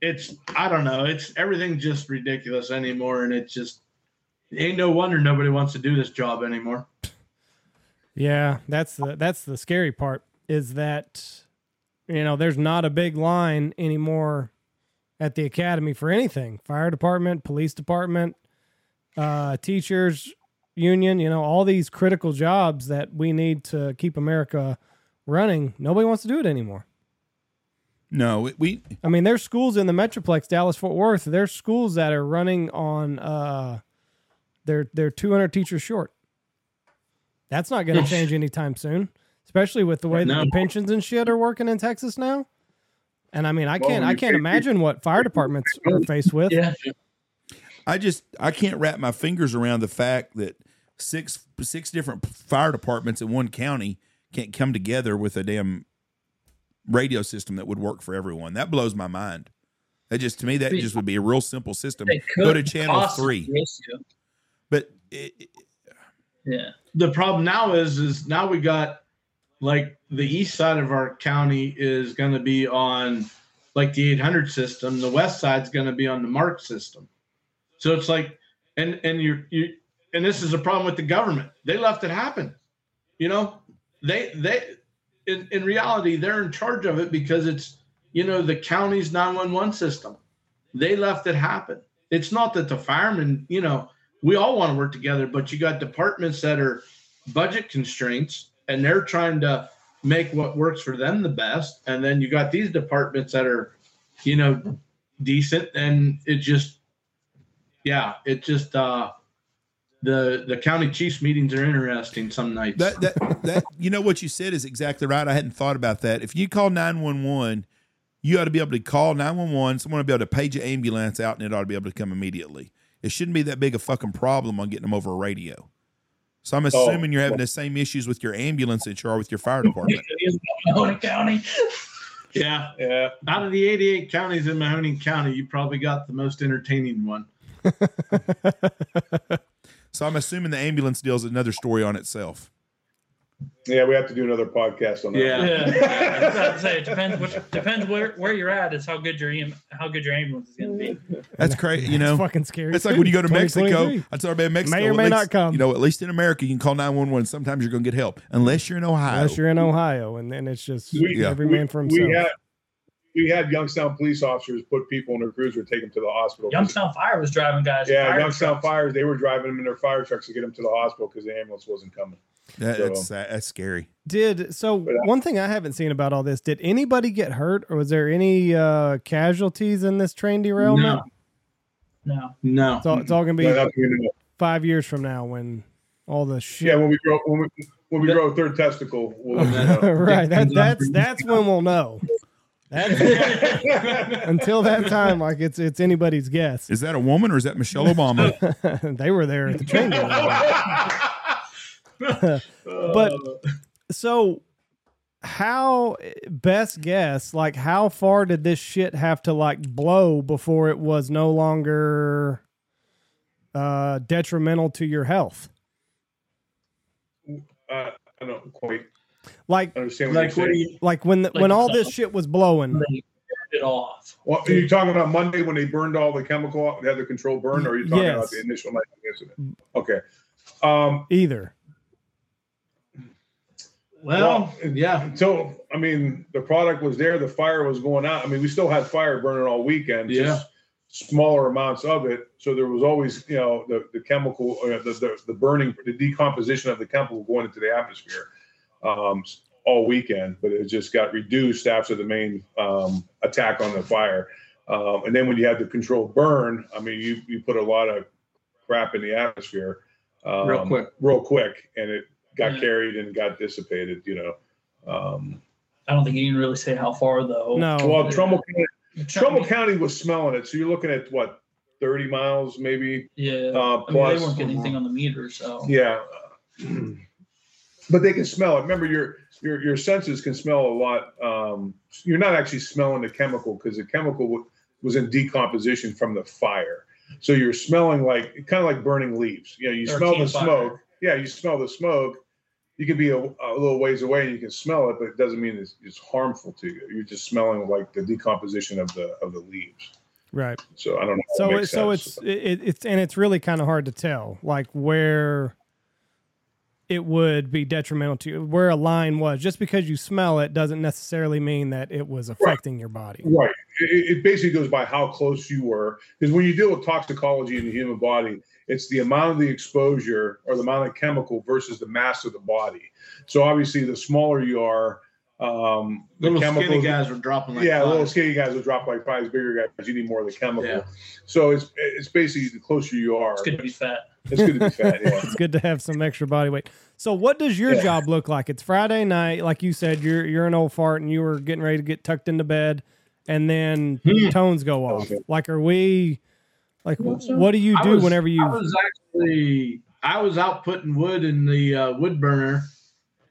it's I don't know. It's everything's just ridiculous anymore, and it's just ain't no wonder nobody wants to do this job anymore. Yeah, that's the that's the scary part is that you know there's not a big line anymore at the academy for anything. Fire department, police department, uh, teachers union, you know, all these critical jobs that we need to keep America running. Nobody wants to do it anymore. No, we, we I mean, there's schools in the Metroplex, Dallas Fort Worth. There's schools that are running on uh they're they're 200 teachers short. That's not going to change anytime soon, especially with the way that No. the pensions and shit are working in Texas now. And I mean, I can't when I can't imagine what fire departments are faced with. Yeah. I just I can't wrap my fingers around the fact that six six different fire departments in one county can't come together with a damn radio system that would work for everyone. That blows my mind. That just to me that just would be a real simple system. Go to channel three. But it, it- Yeah. The problem now is is now we got like the east side of our county is going to be on like the 800 system. The west side's going to be on the MARCS system. So it's like, and and you're you, and this is a problem with the government. They left it happen. You know, they they in in reality they're in charge of it because it's you know the county's 911 system. They left it happen. It's not that the firemen, you know, we all want to work together, but you got departments that are budget constraints and they're trying to make what works for them the best. And then you got these departments that are, you know, decent and it just yeah, it just uh the the county chiefs meetings are interesting some nights. that that that you know what you said is exactly right. I hadn't thought about that. If you call nine one one, you ought to be able to call nine one one. Someone will be able to page an ambulance out, and it ought to be able to come immediately. It shouldn't be that big a fucking problem on getting them over a radio. So I'm oh, assuming you're having the same issues with your ambulance that you are with your fire department. It is Mahoning County. yeah. Yeah. Out of the 88 counties in Mahoning County, you probably got the most entertaining one. So I'm assuming the ambulance deal is another story on itself. Yeah, we have to do another podcast on that. Yeah. Yeah. yeah. I was about to say it depends which depends where, where you're at is how good your em- how good your ambulance is gonna be. That's crazy. You know, It's fucking scary. It's like when you go to Mexico. 2023. I tell everybody in Mexico. May or at may least- not come. You know, at least in America, you can call 911. Sometimes you're going to get help, unless you're in Ohio. Unless you're in Ohio, and then it's just We- Yeah. every man for himself. We had we had Youngstown police officers put people in their cruiser, take them to the hospital. Youngstown Fire was driving guys. yeah, fire Youngstown trucks. fires. They were driving them in their fire trucks to get them to the hospital because the ambulance wasn't coming. That- So- that's that's scary. Did so But, uh, one thing I haven't seen about all this, did anybody get hurt or was there any uh casualties in this train derailment? No. No. It's all, it's all gonna be Yeah, that's when we know. five years from now when all the shit Yeah, when we grow when we when we That- grow a third testicle, we'll know. right. That, that's that's when we'll know. Until that time, like it's it's anybody's guess. Is that a woman or is that Michelle Obama? they were there at the train derailment. But so how best guess like how far did this shit have to like blow before it was no longer uh detrimental to your health uh, I don't quite like understand what like you're saying. like when the, Like when all the- this shit was blowing it off. Well, are you talking about Monday when they burned all the chemical, off, they had the controlled burn, or are you talking Yes. about the initial night incident? Okay. Um, Either. Well, Well, yeah. until I mean, the product was there, the fire was going out. I mean, we still had fire burning all weekend, Yeah. just smaller amounts of it. So there was always, you know, the the chemical, uh, the, the the burning, the decomposition of the chemical going into the atmosphere um, all weekend. But it just got reduced after the main um, attack on the fire. Um, and then when you had the controlled burn, I mean, you you put a lot of crap in the atmosphere um, Real quick. real quick, and it got Yeah. carried and got dissipated. You know. Um, I don't think you can really say how far though. No. well, Trumbull County, Trumbull Trumbull County was smelling it, so you're looking at what, 30 miles maybe? Yeah. Uh, I mean, plus, they weren't getting anything on the meter, so yeah. But they can smell it. Remember, your your your senses can smell a lot. Um, you're not actually smelling the chemical because the chemical w- was in decomposition from the fire. So you're smelling like kind of like burning leaves. You know, you Or smell the campfire. smoke. Yeah, you smell the smoke. You could be a, a little ways away and you can smell it, but it doesn't mean it's, it's harmful to you. You're just smelling like the decomposition of the of the leaves. Right. So I don't know. So it, so it's it, it's and it's really kind of hard to tell like where it would be detrimental to you where a line was just because you smell it doesn't necessarily mean that it was affecting your body Right. It, it basically goes by how close you were. Because when you deal with toxicology in the human body, it's the amount of the exposure or the amount of chemical versus the mass of the body. So obviously, the smaller you are, um, the Little skinny guys were dropping like yeah, flies. little skinny guys will drop like flies. Bigger guys, you need more of the chemical. Yeah. So it's it's basically the closer you are, it's good to be fat. It's good to be fat. Yeah. it's good to have some extra body weight so what does your Yeah. job look like it's friday night like you said you're you're an old fart and you were getting ready to get tucked into bed and then Hmm. tones go off Okay. like are we like what do you do was- whenever you I was actually I was out putting wood in the uh, wood burner,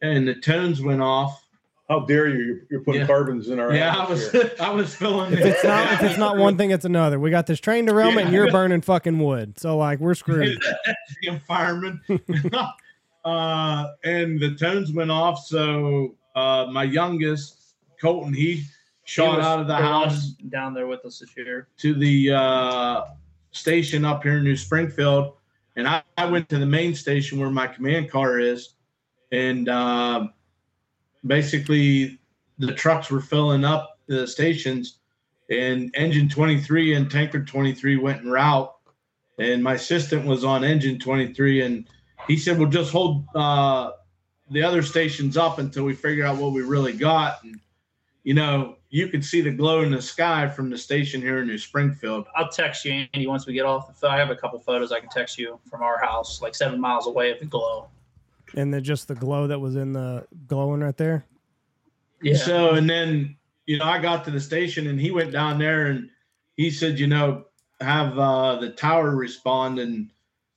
and the tones went off. How dare you? You're, you're putting Yeah. carbons in our Yeah, I was. I was filling. if it's not if it's not one thing it's another we got this train derailment and you're burning fucking wood so like we're screwed Damn fireman. uh, and the tones went off. So uh, my youngest, Colton, he He shot was out of the the house down there with us this year. to the uh, station up here in New Springfield, and I, I went to the main station where my command car is, and uh, basically the trucks were filling up the stations, and engine 23 and tanker 23 went en route, and my assistant was on engine 23, and he said, "Well, just hold uh, the other stations up until we figure out what we really got." And you know, you could see the glow in the sky from the station here in New Springfield. I'll text you, Andy, once we get off. I have a couple photos, I can text you from our house, like seven miles away of the glow. And then just the glow that was in the glowing right there Yeah. So, and then, you know, I got to the station and he went down there and he said, you know, have uh, the tower respond. And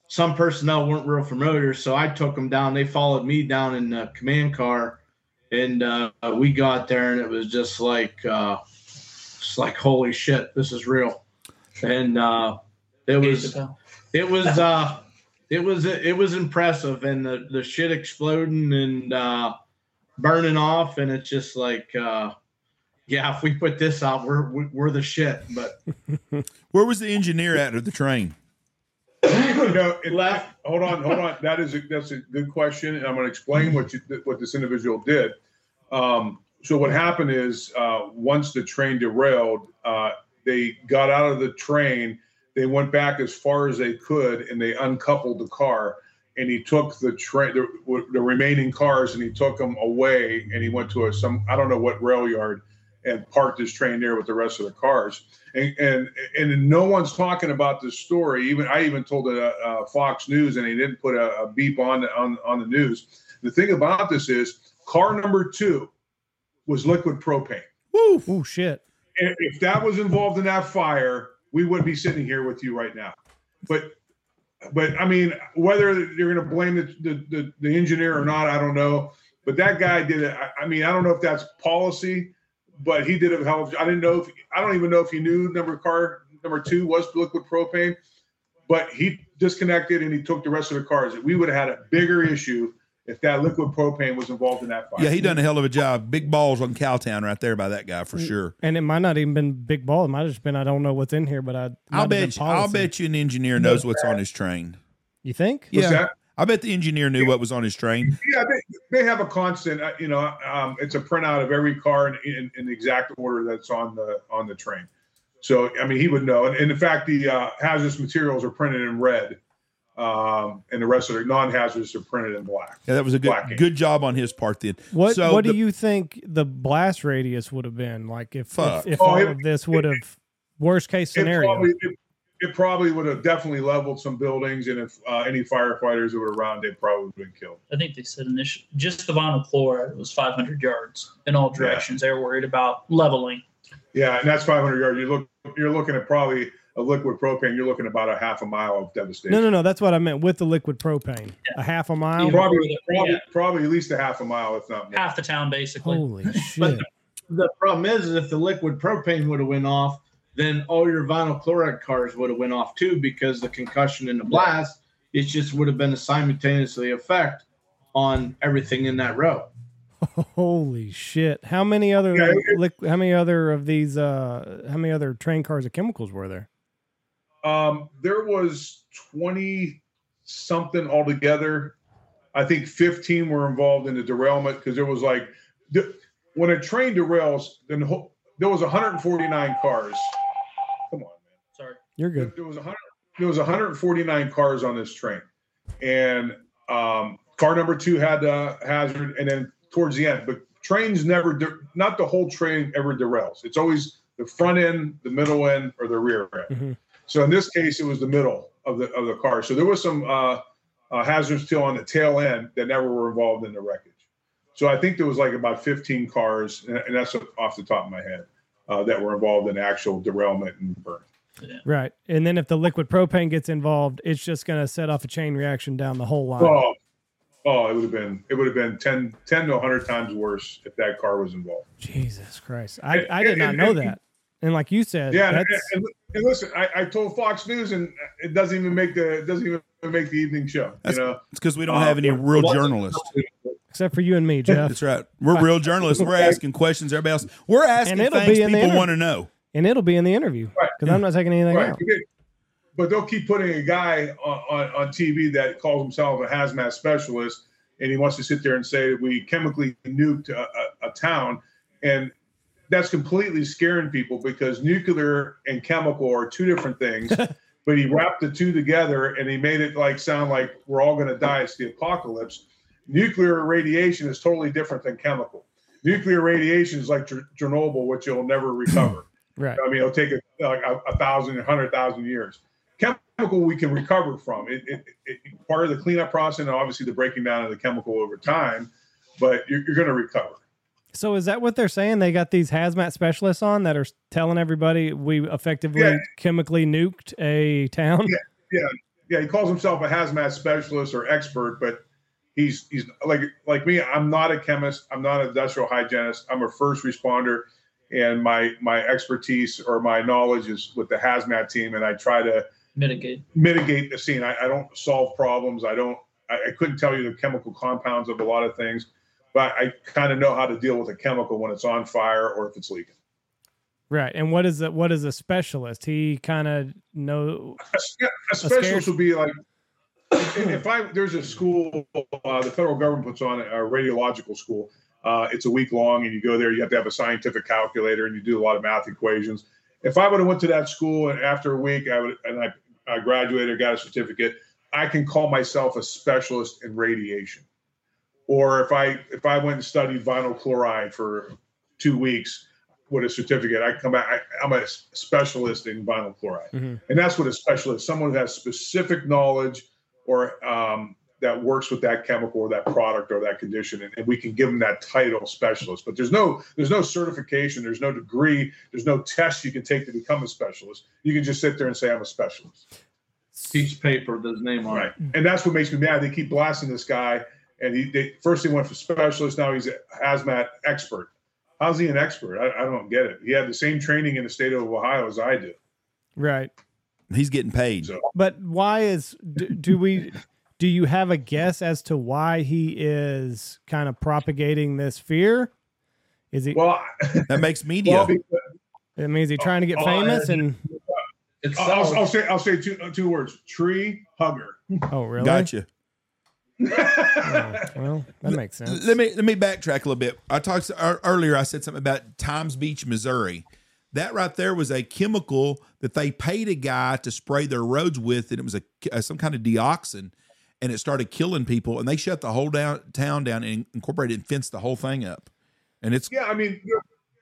some personnel weren't real familiar. So I took them down. They followed me down in the command car. And uh, we got there and it was just like, uh, it's like, holy shit, this is real. And uh, it was, it was uh it was it was impressive and the the shit exploding and uh burning off and it's just like uh yeah if we put this out we're we're we're the shit but Where was the engineer at of the train? you know, it, Left. Hold on, hold on. That is a, that's a good question, and I'm going to explain what you what this individual did. Um, so what happened is uh, once the train derailed, uh, they got out of the train. They went back as far as they could, and they uncoupled the car. And he took the train, the, the remaining cars, and he took them away. And he went to a some I don't know what rail yard, and parked his train there with the rest of the cars and and and no one's talking about this story. Even I even told it uh, uh, Fox News, and he didn't put a, a beep on the, on on the news. The thing about this is, car number two was liquid propane. Woo! Oh shit! And if that was involved in that fire, we wouldn't be sitting here with you right now. But but I mean, whether you're going to blame the, the the the engineer or not, I don't know. But that guy did it. I, I mean, I don't know if that's policy but he did a hell of. I didn't know if I don't even know if he knew number car number two was liquid propane, but he disconnected and he took the rest of the cars. We would have had a bigger issue if that liquid propane was involved in that fire. Yeah, he done a hell of a job. Big balls on Cowtown right there by that guy Mm. for sure. And it might not even been big ball. It might have just been I don't know what's in here, but I. I'll bet you, I'll bet you an engineer knows what's on his train. You think? What's Yeah, that? I bet the engineer knew what was on his train. Yeah, they, they have a constant. uh, You know, um, it's a printout of every car in, in, in the exact order that's on the on the train. So I mean, he would know. And, and in fact, the uh, hazardous materials are printed in red, um, and the rest of the non-hazardous are printed in black. Yeah, that was a good Black good job on his part then. What So What the- do you think the blast radius would have been like if Fuck. if, if Oh, all it- of this would have worst case It scenario? probably, it, it probably would have definitely leveled some buildings, and if uh, any firefighters that were around, they probably would have been killed. I think they said initially just the vinyl chloride was 500 yards in all directions. They were worried about leveling. Yeah, and that's 500 yards. You look, you're looking at probably a liquid propane. You're looking about a half a mile of devastation. no, no, no. That's what I meant with the liquid propane. A half a mile. Probably, probably, Yeah. probably at least a half a mile, if not more. Half the town, basically. Holy shit! The problem is, is if the liquid propane would have went off, then all your vinyl chloride cars would have went off too because the concussion and the blast, it just would have been a simultaneously effect on everything in that row. Holy shit! How many other Yeah, it- how many other of these uh how many other train cars of chemicals were there? Um, there was 20 something altogether. I think 15 were involved in the derailment because there was like, when a train derails, then there was 149 cars. Come on, man. Sorry. You're good. There was 100. There was 149 cars on this train, and um, car number two had a hazard, and then towards the end, but trains never, de- not the whole train ever derails. It's always the front end, the middle end, or the rear end. Mhm. So in this case, it was the middle of the of the car. So there was some uh, uh, hazards still on the tail end that never were involved in the wreckage. So I think there was like about 15 cars, and and that's off the top of my head, uh, that were involved in actual derailment and burn. Right. And then if the liquid propane gets involved, it's just going to set off a chain reaction down the whole line. Oh, oh, it would have been it would have been 10, 10 to 100 times worse if that car was involved. Jesus Christ. I, And- I did not know and- that. And like you said, Yeah, and, that's and, and listen, I, I told Fox News, and it doesn't even make the it doesn't even make the evening show. That's- you know, It's because we don't have any real um, journalists. except for you and me, Jeff. That's right. We're real journalists. We're asking questions. Everybody else, we're asking And it'll things be in the people inter- want to know. and it'll be in the interview Right. because I'm not taking anything right? out. But they'll keep putting a guy on, on, on TV that calls himself a hazmat specialist, and he wants to sit there and say we chemically nuked a, a, a town, and that's completely scaring people because nuclear and chemical are two different things. but he wrapped the two together and he made it like sound like we're all going to die. It's the apocalypse. Nuclear radiation is totally different than chemical. Nuclear radiation is like Chernobyl, which you'll never recover. Right. I mean, it'll take a, like a, a thousand, a hundred thousand years. Chemical we can recover from. It, it, it, part of the cleanup process, and obviously the breaking down of the chemical over time, but you're, you're going to recover. So is that what they're saying? They got these hazmat specialists on that are telling everybody we effectively Yeah. chemically nuked a town. Yeah, Yeah. he calls himself a hazmat specialist or expert, but he's he's like like me. I'm not a chemist. I'm not an industrial hygienist. I'm a first responder, and my my expertise or my knowledge is with the hazmat team, and I try to Mitigate. mitigate the scene. I, I don't solve problems. I don't. I, I couldn't tell you the chemical compounds of a lot of things, but I kind of know how to deal with a chemical when it's on fire or if it's leaking. Right. And what is it? What is a specialist? He kind of know. A, a specialist would be like if if I there's a school uh, the federal government puts on a, a radiological school. Uh, it's a week long, and you go there. You have to have a scientific calculator, and you do a lot of math equations. If I would have went to that school and after a week, I would and I, I graduated, got a certificate, I can call myself a specialist in radiation. Or if I if I went and studied vinyl chloride for two weeks with a certificate, I come back. I, I'm a specialist in vinyl chloride. Mhm. And that's what a specialist, someone who has specific knowledge or um, that works with that chemical or that product or that condition, and, and we can give them that title specialist. But there's no there's no certification, there's no degree, there's no test you can take to become a specialist. You can just sit there and say I'm a specialist. Piece of paper with his name on Right. it. And that's what makes me mad. They keep blasting this guy, and he they, first he went for specialist, now he's a hazmat expert. How's he an expert? I, I don't get it. He had the same training in the state of Ohio as I do. Right. He's getting paid. So But why is do, do we Do you have a guess as to why he is kind of propagating this fear? Is he? Well, That makes media. well, because- it means he trying to get Oh, famous and. It's I'll, I'll- I'll say I'll say two uh, two words: tree hugger. Oh, really? Gotcha. Oh, well, that makes sense. Let me let me backtrack a little bit. I talked ear- earlier. I said something about Times Beach, Missouri. That right there was a chemical that they paid a guy to spray their roads with, and it was a, a some kind of dioxin, and it started killing people. And they shut the whole down town down and incorporated and fenced the whole thing up. And it's Yeah, I mean,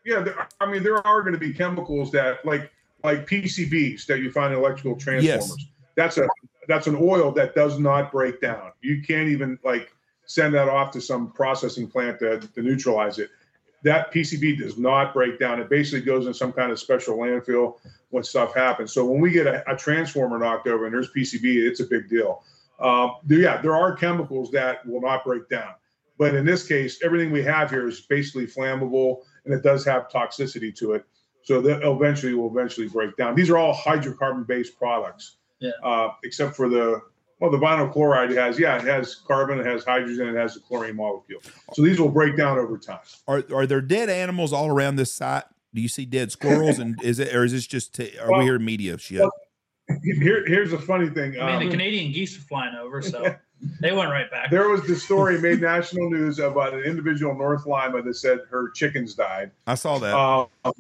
yeah, there, I mean, there are going to be chemicals that like like PCBs that you find in electrical transformers. That's a that's an oil that does not break down. You can't even like send that off to some processing plant to, to neutralize it. That PCB does not break down. It basically goes in some kind of special landfill when stuff happens. So when we get a, a transformer knocked over and there's PCB, it's a big deal. Um, there- yeah, there are chemicals that will not break down. But in this case, everything we have here is basically flammable and it does have toxicity to it. So that eventually will eventually break down. These are all hydrocarbon based products. Yeah. Uh, except for the well, the vinyl chloride has yeah, it has carbon, it has hydrogen, it has the chlorine molecule. So these will break down over time. are are there dead animals all around this site? Do you see dead squirrels? And is it or is this just t- are we Well- hearing media shit? well, Here, here's a funny thing. I mean, Um, the Canadian geese were flying over, so they went right back. there was the story made national news about an individual in North Lima that said her chickens died. I saw that. Um,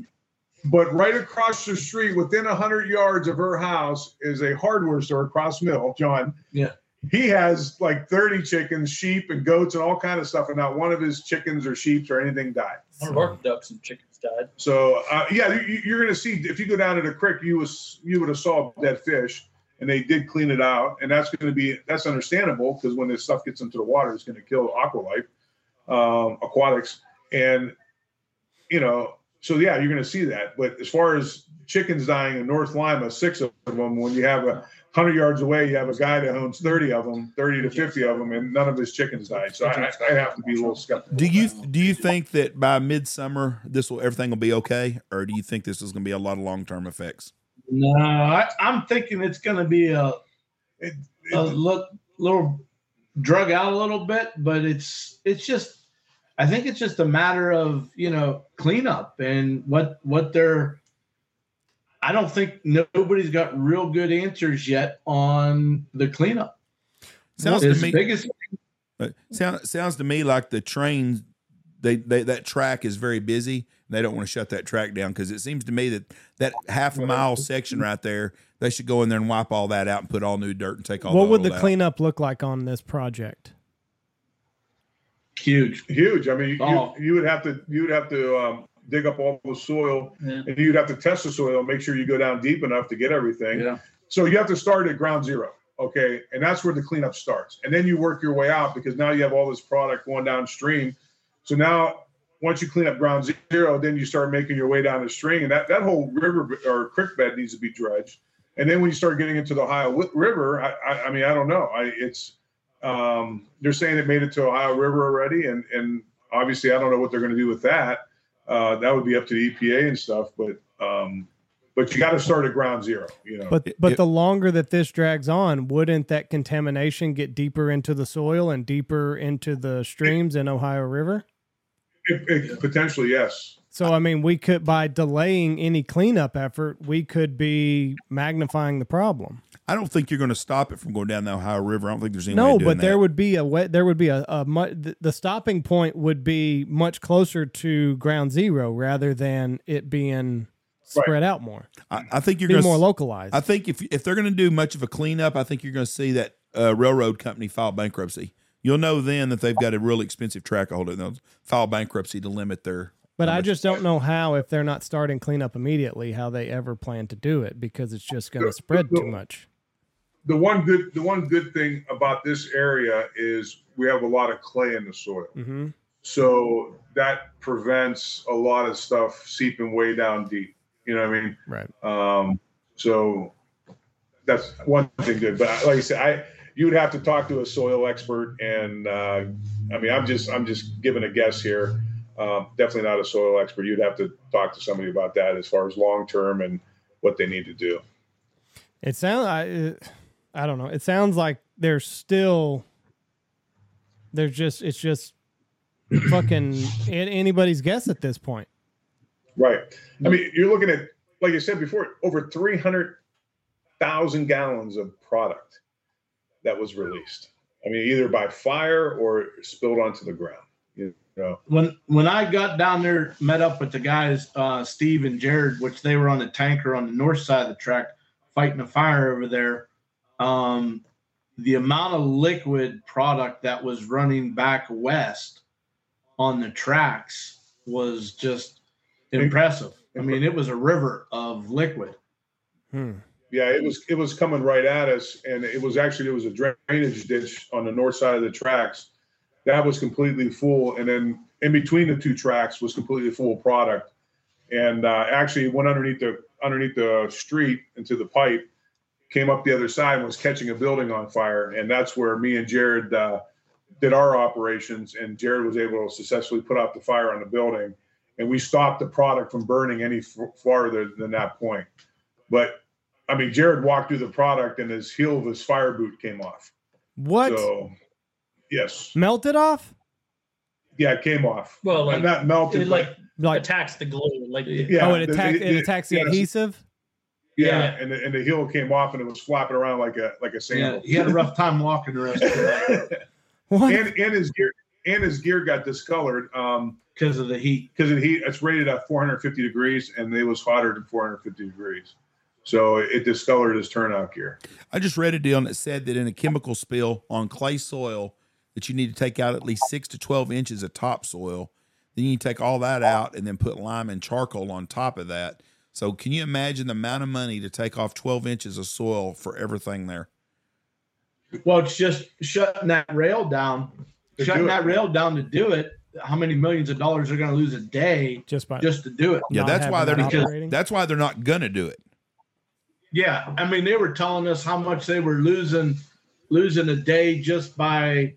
but right across the street, within hundred yards of her house, is a hardware store, Cross Mill. John. Yeah. He has like thirty chickens, sheep, and goats, and all kind of stuff, and not one of his chickens or sheep or anything died. One of our ducks and chickens died. So uh, yeah, you, you're going to see if you go down to the creek, you was you would have saw dead fish, and they did clean it out, and that's going to be that's understandable because when this stuff gets into the water, it's going to kill aqua life, um, aquatics, and you know, so yeah, you're going to see that. But as far as chickens dying in North Lima, six of them, when you have a hundred yards away, you have a guy that owns thirty of them, thirty to fifty of them, and none of his chickens died. So I, I have to be a little skeptical. do you do you think that by midsummer this will everything will be okay, or do you think this is going to be a lot of long term effects? No, I, I'm thinking it's going to be a, It- a look, little drug out a little bit, but it's it's just I think it's just a matter of you know cleanup and what what they're. I don't think nobody's got real good answers yet on the cleanup. Sounds It's to me biggest uh, sound, sounds to me like the train they, they that track is very busy. And they don't want to shut that track down because it seems to me that that half a mile section right there they should go in there and wipe all that out and put all new dirt and take all. what the would the out. cleanup look like on this project? Huge. huge. I mean, you, Oh. you would have to you would have to um, dig up all the soil, Yeah. and you'd have to test the soil, make sure you go down deep enough to get everything. Yeah. So you have to start at ground zero, okay, and that's where the cleanup starts, and then you work your way out because now you have all this product going downstream. So now, once you clean up ground zero, then you start making your way down the stream, and that that whole river or creek bed needs to be dredged. And then when you start getting into the Ohio River, I, I, I mean, I don't know. I, it's um, they're saying it made it to Ohio River already, and and obviously I don't know what they're going to do with that. Uh, that would be up to the EPA and stuff, but um, but you got to start at ground zero. You know, But but it- the longer that this drags on, wouldn't that contamination get deeper into the soil and deeper into the streams in Ohio River? It- it- potentially yes. So I mean, we could by delaying any cleanup effort, we could be magnifying the problem. I don't think you're going to stop it from going down the Ohio River. I don't think there's any way No, of doing but there that. would be a way, there would be a, a mu- the, the stopping point would be much closer to ground zero rather than it being spread out more, I, I think you're gonna be more to. localized. I think if if they're going to do much of a cleanup, I think you're going to see that uh, railroad company file bankruptcy. You'll know then that they've got a really expensive track to hold it. They'll file bankruptcy to limit their. But I just don't know how, if they're not starting cleanup immediately, how they ever plan to do it because it's just going to spread too much. The one good the one good thing about this area is we have a lot of clay in the soil, hmm so that prevents a lot of stuff seeping way down deep. You know what I mean? Right. Um, so that's one thing good. But like I said, I you would have to talk to a soil expert, and uh, I mean, I'm just I'm just giving a guess here. Um, definitely not a soil expert. You'd have to talk to somebody about that as far as long term and what they need to do. It sounds. I, don't know. It sounds like there's still there's just it's just fucking anybody's guess at this point. Right. I mean, you're looking at, like I said before, over 300,000 gallons of product that was released. I mean, either by fire or spilled onto the ground. You know, when when I got down there, met up with the guys, uh, Steve and Jared, which they were on the tanker on the north side of the track, fighting a fire over there. Um, the amount of liquid product that was running back west on the tracks was just impressive. I mean, it was a river of liquid. Hmm. yeah, it was it was coming right at us, and it was actually it was a drainage ditch on the north side of the tracks that was completely full, and then in between the two tracks was completely full of product, and uh, actually went underneath the underneath the street into the pipe, came up the other side and was catching a building on fire, and that's where me and Jared uh, did our operations, and Jared was able to successfully put out the fire on the building, and we stopped the product from burning any f- farther than that point. But I mean, Jared walked through the product, and his heel of his fire boot came off. What So, yes, melted off? yeah, it came off. Well, like not melted, it like Like attacks the glue. Like yeah, oh, it the- attacked the- it attacks the yes, adhesive. Yeah, Yeah. and the, and the heel came off, and it was flopping around like a like a Yeah, sandal. he had a rough time walking the rest of the night What? and and his gear and his gear got discolored um because of the heat. because the heat it's rated at 450 degrees and it was hotter than 450 degrees so it discolored his turnout gear I just read a deal that said that in a chemical spill on clay soil, that you need to take out at least six to twelve inches of topsoil. Then you take all that out and then put lime and charcoal on top of that. So can you imagine the amount of money to take off twelve inches of soil for everything there? Well, it's just shutting that rail down, shutting do that rail down to do it. How many millions of dollars they're going to lose a day Just by just to do it? Yeah, that's why they're that not. operating? That's why they're not gonna do it. Yeah, I mean they were telling us how much they were losing losing a day just by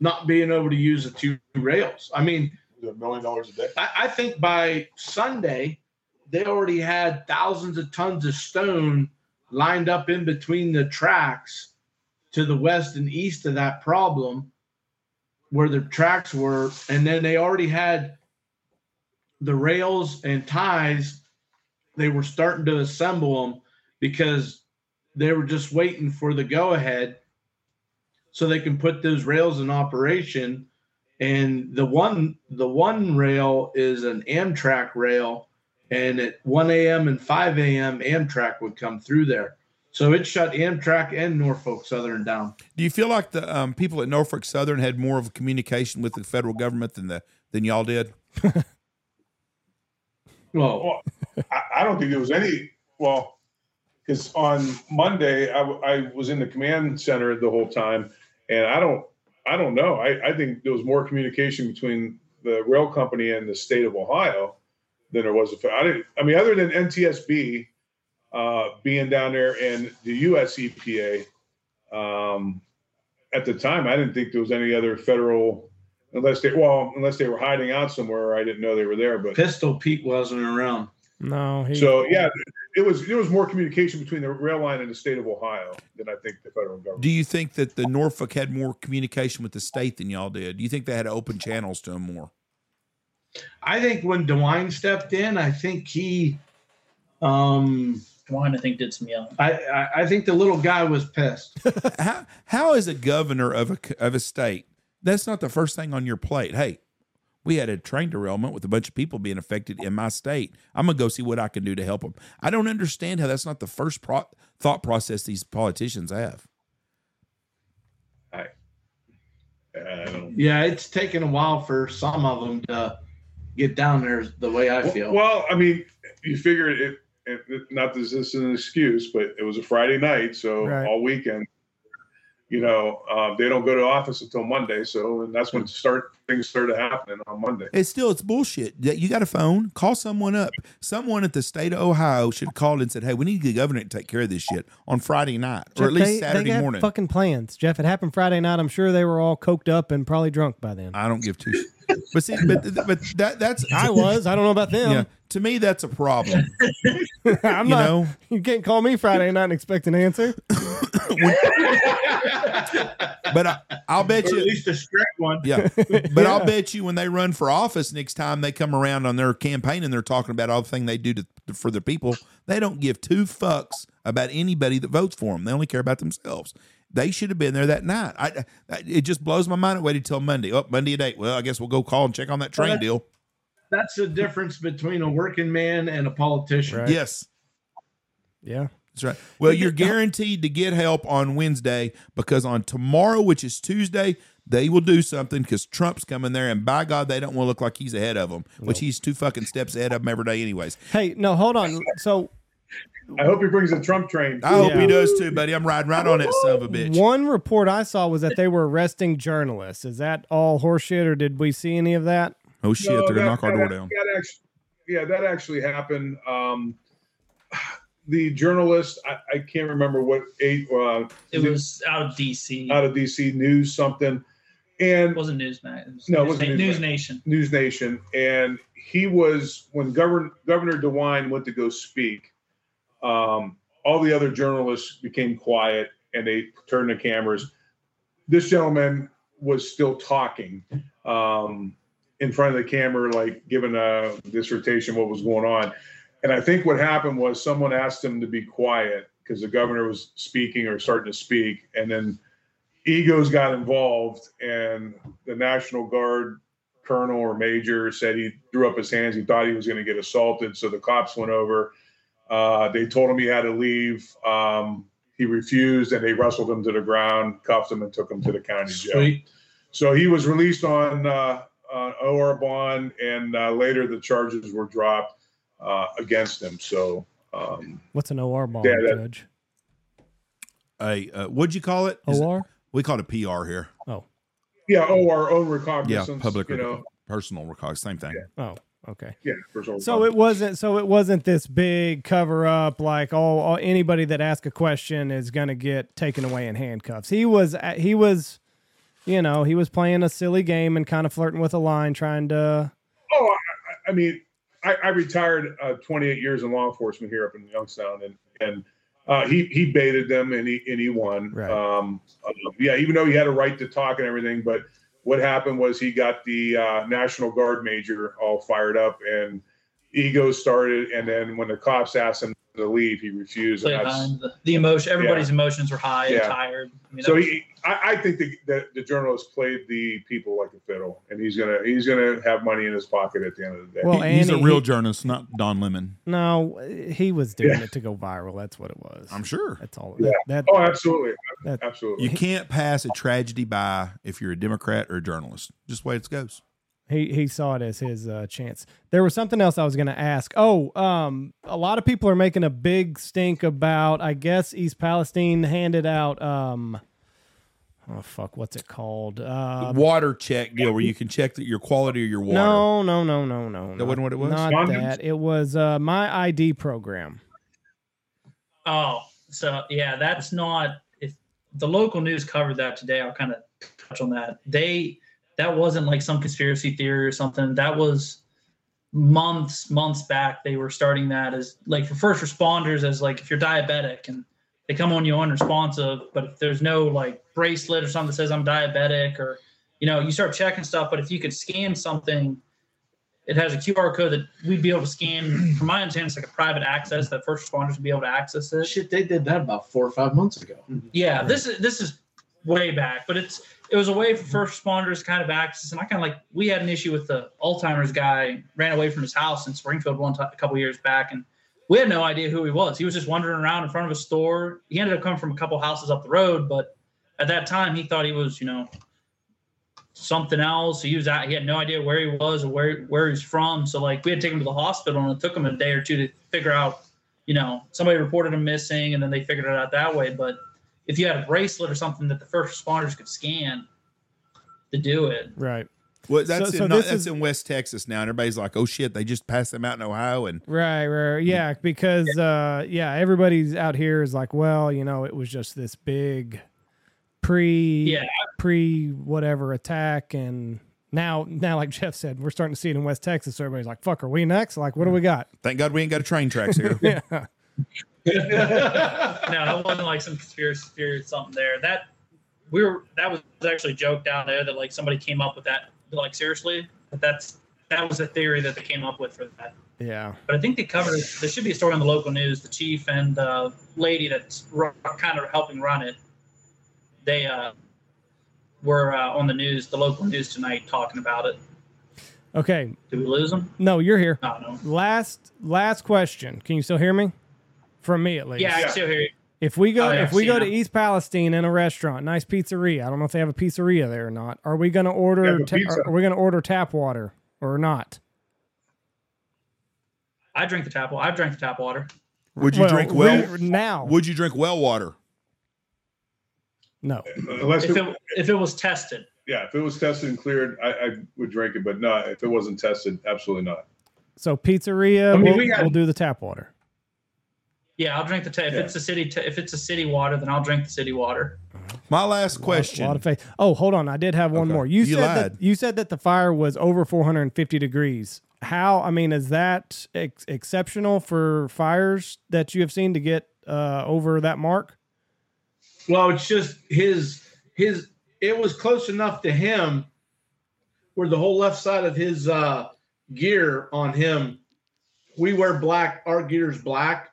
not being able to use the two rails. I mean, a million dollars a day I, I think by Sunday they already had thousands of tons of stone lined up in between the tracks to the west and east of that problem where the tracks were. And then they already had the rails and ties. They were starting to assemble them because they were just waiting for the go ahead so they can put those rails in operation. And the one the one rail is an amtrak rail and at 1 a.m and 5 a.m amtrak would come through there. So it shut amtrak and norfolk southern down. Do you feel like the um, people at Norfolk Southern had more of a communication with the federal government than the than y'all did? well well I, I don't think there was any well because on monday I, w- I was in the command center the whole time and i don't i don't know. I, I think there was more communication between the rail company and the state of ohio than there was I didn't I mean other than NTSB uh, being down there and the US EPA um, at the time I didn't think there was any other federal unless they well unless they were hiding out somewhere I didn't know they were there but pistol pete wasn't around No, he, so yeah it was there was more communication between the rail line and the state of Ohio than I think the federal government Do you think that the Norfolk had more communication with the state than y'all did? Do you think they had open channels to them more? I think when dewine stepped in i think he um DeWine, I think, did some yelling. I, I I think the little guy was pissed. how how is a governor of a of a state? That's not the first thing on your plate. Hey, we had a train derailment with a bunch of people being affected in my state. I'm gonna go see what I can do to help them. I don't understand how that's not the first pro- thought process these politicians have. I, I Yeah, it's taken a while for some of them to get down there the way I feel. Well, I mean, you figure it, it, it not that this is an excuse, but it was a Friday night, so Right. all weekend, you know, uh, they don't go to office until Monday. So, and that's when to start things started happening on Monday. It's still it's bullshit. That You got a phone, call someone up. Someone at the state of Ohio should have called and said, "Hey, we need the governor to take care of this shit on Friday night or at least they, Saturday they got morning." Fucking plans, Jeff. It happened Friday night. I'm sure they were all coked up and probably drunk by then. I don't give two. shits. But see, but but that that's I was. I don't know about them. Yeah. to me, that's a problem. I'm you not. know, You can't call me Friday night and expect an answer. but I, I'll bet or at you. least a strict one. Yeah, but I'll bet you when they run for office next time they come around on their campaign and they're talking about all the thing they do to, for their people, they don't give two fucks about anybody that votes for them. They only care about themselves. They should have been there that night. I, I it just blows my mind. I waited till Monday. Oh, Monday at eight. Well, I guess we'll go call and check on that train Well, deal. That's the difference between a working man and a politician. Right. Yes, Yeah. That's right. Well, you're guaranteed to get help on Wednesday because on tomorrow, which is Tuesday, they will do something because Trump's coming there, and by God, they don't want to look like he's ahead of them, which he's two fucking steps ahead of them every day, anyways. Hey, no, hold on. So I hope he brings a Trump train. I hope Yeah. he does too, buddy. I'm riding right on that son of a bitch. one report I saw was that they were arresting journalists. Is that all horseshit, or did we see any of that? Oh shit! No, they're gonna that- knock our that- door down. that actually, yeah, that actually happened. Um, the journalist, I, I can't remember what eight uh, It was out of DC. out of DC News something, and it wasn't Newsmax. It was No, it News, wasn't Na- News Nation. News Nation, and he was when Governor Governor DeWine went to go speak. Um, all the other journalists became quiet and they turned the cameras. This gentleman was still talking um, in front of the camera, like giving a dissertation what was going on. And I think what happened was someone asked him to be quiet because the governor was speaking or starting to speak, and then egos got involved, and the National Guard colonel or major said he threw up his hands. He thought he was going to get assaulted. So the cops went over. Uh, they told him he had to leave. Um, he refused and they wrestled him to the ground, cuffed him, and took him to the county jail. Sweet. So he was released on uh, uh, OR bond, and uh, later the charges were dropped uh, against him. So um, What's an OR bond, Yeah, that- Judge? A uh, what'd you call it? Is it- OR? we call it a PR here. Oh, yeah, OR own Yeah, public, you know, personal record, same thing. Oh, okay. yeah, personal So it wasn't. So it wasn't this big cover up. Like, oh, all, anybody that asks a question is gonna get taken away in handcuffs. He was. uh, He was. You know, he was playing a silly game and kind of flirting with a line, trying to. Oh, I, I mean, I, I retired uh, 28 years in law enforcement here up in Youngstown, and and uh, he he baited them and he and he won. Right. Um, uh, yeah, even though he had a right to talk and everything, but what happened was he got the uh, National Guard major all fired up, and ego started. And then when the cops asked him to leave, he refused. Play behind the, the emotion. Everybody's emotions were high Yeah. and tired. I mean, so was- he, I, I think the, the the journalist played the people like a fiddle, and he's gonna he's gonna have money in his pocket at the end of the day. Well, He- he's a real he- journalist, not Don Lemon. No, he was doing Yeah. it to go viral. That's what it was. I'm sure. That's all. Yeah. That, that oh, absolutely, That- absolutely. You can't pass a tragedy by if you're a Democrat or a journalist. Just the way it goes. He he saw it as his uh, chance. There was something else I was going to ask. Oh, um, a lot of people are making a big stink about. I guess East Palestine handed out. Um, oh fuck, what's it called? Uh, Water check deal where you can check that your quality of your water. no, no, no, no, no. That not- wasn't what it was? Not Condoms? that. It was uh, my ID program. Oh, so yeah, that's not. If the local news covered that today, I'll kind of touch on that. They that wasn't like some conspiracy theory or something. That was months, months back. They were starting that as like for first responders, as like if you're diabetic and they come on you unresponsive, but if there's no like bracelet or something that says I'm diabetic or you know, you start checking stuff. But if you could scan something it has a QR code that we'd be able to scan. From my understanding, it's like a private access that first responders would be able to access it. Shit, they did that about four or five months ago. Mm-hmm. Yeah, this is this is way back, but it's it was a way for first responders kind of access. And I kind of like we had an issue with the Alzheimer's guy ran away from his house in Springfield one time a couple years back, and we had no idea who he was. He was just wandering around in front of a store. He ended up coming from a couple houses up the road, but at that time he thought he was you know something else. He was out. He had no idea where he was or where where he's from. So like we had to take him to the hospital, and it took him a day or two to figure out. You know, somebody reported him missing, and then they figured it out that way. But if you had a bracelet or something that the first responders could scan to do it, Right. Well, that's So- so in, not, that's is- in West Texas now, and everybody's like, "Oh shit, they just passed them out in Ohio." And Right, right, yeah, because uh, yeah, everybody's out here is like, well, you know, it was just this big pre, Yeah. pre whatever attack, and Now, now, like Jeff said, we're starting to see it in West Texas. So everybody's like, "Fuck, are we next? Like, what do we got?" Thank God we ain't got a train tracks here. Yeah, no, that wasn't like some conspiracy theory or something there. That we were that was actually a joke down there that like somebody came up with that. Like seriously, but that's that was a theory that they came up with for that. yeah. But I think they covered. There should be a story on the local news. The chief and uh, lady that's ru- kind of helping run it. They uh, were uh, on the news, the local news tonight, talking about it. Okay, Did we lose them? no, you're here. I don't. Last, last question. Can you still hear me? From me, at least. Yeah, I still hear you. If we go, Oh, yeah, if we go seen to. East Palestine in a restaurant, nice pizzeria. I don't know if they have a pizzeria there or not. Are we going to order? Ta- pizza. are we going to order tap water or not? I drink the tap water. I've drank the tap water. Would you Well, drink well? we- now? Would you drink well water? no. Unless If it, it if it was tested. yeah, if it was tested and cleared, I, I would drink it. But no, if it wasn't tested, absolutely not. So pizzeria, I mean, we'll, we got- we'll do the tap water. Yeah, I'll drink the. Ta- if Yeah. it's a city, ta- if it's a city water, then I'll drink the city water. My last A lot- question. A lot of faith. Oh, hold on. I did have one Okay. more. You, You said lied. that you said that the fire was over 450 degrees. How? I mean, is that ex- exceptional for fires that you have seen to get uh, over that mark? Well, it's just his his. It was close enough to him where the whole left side of his uh, gear on him. We wear black. Our gear's black.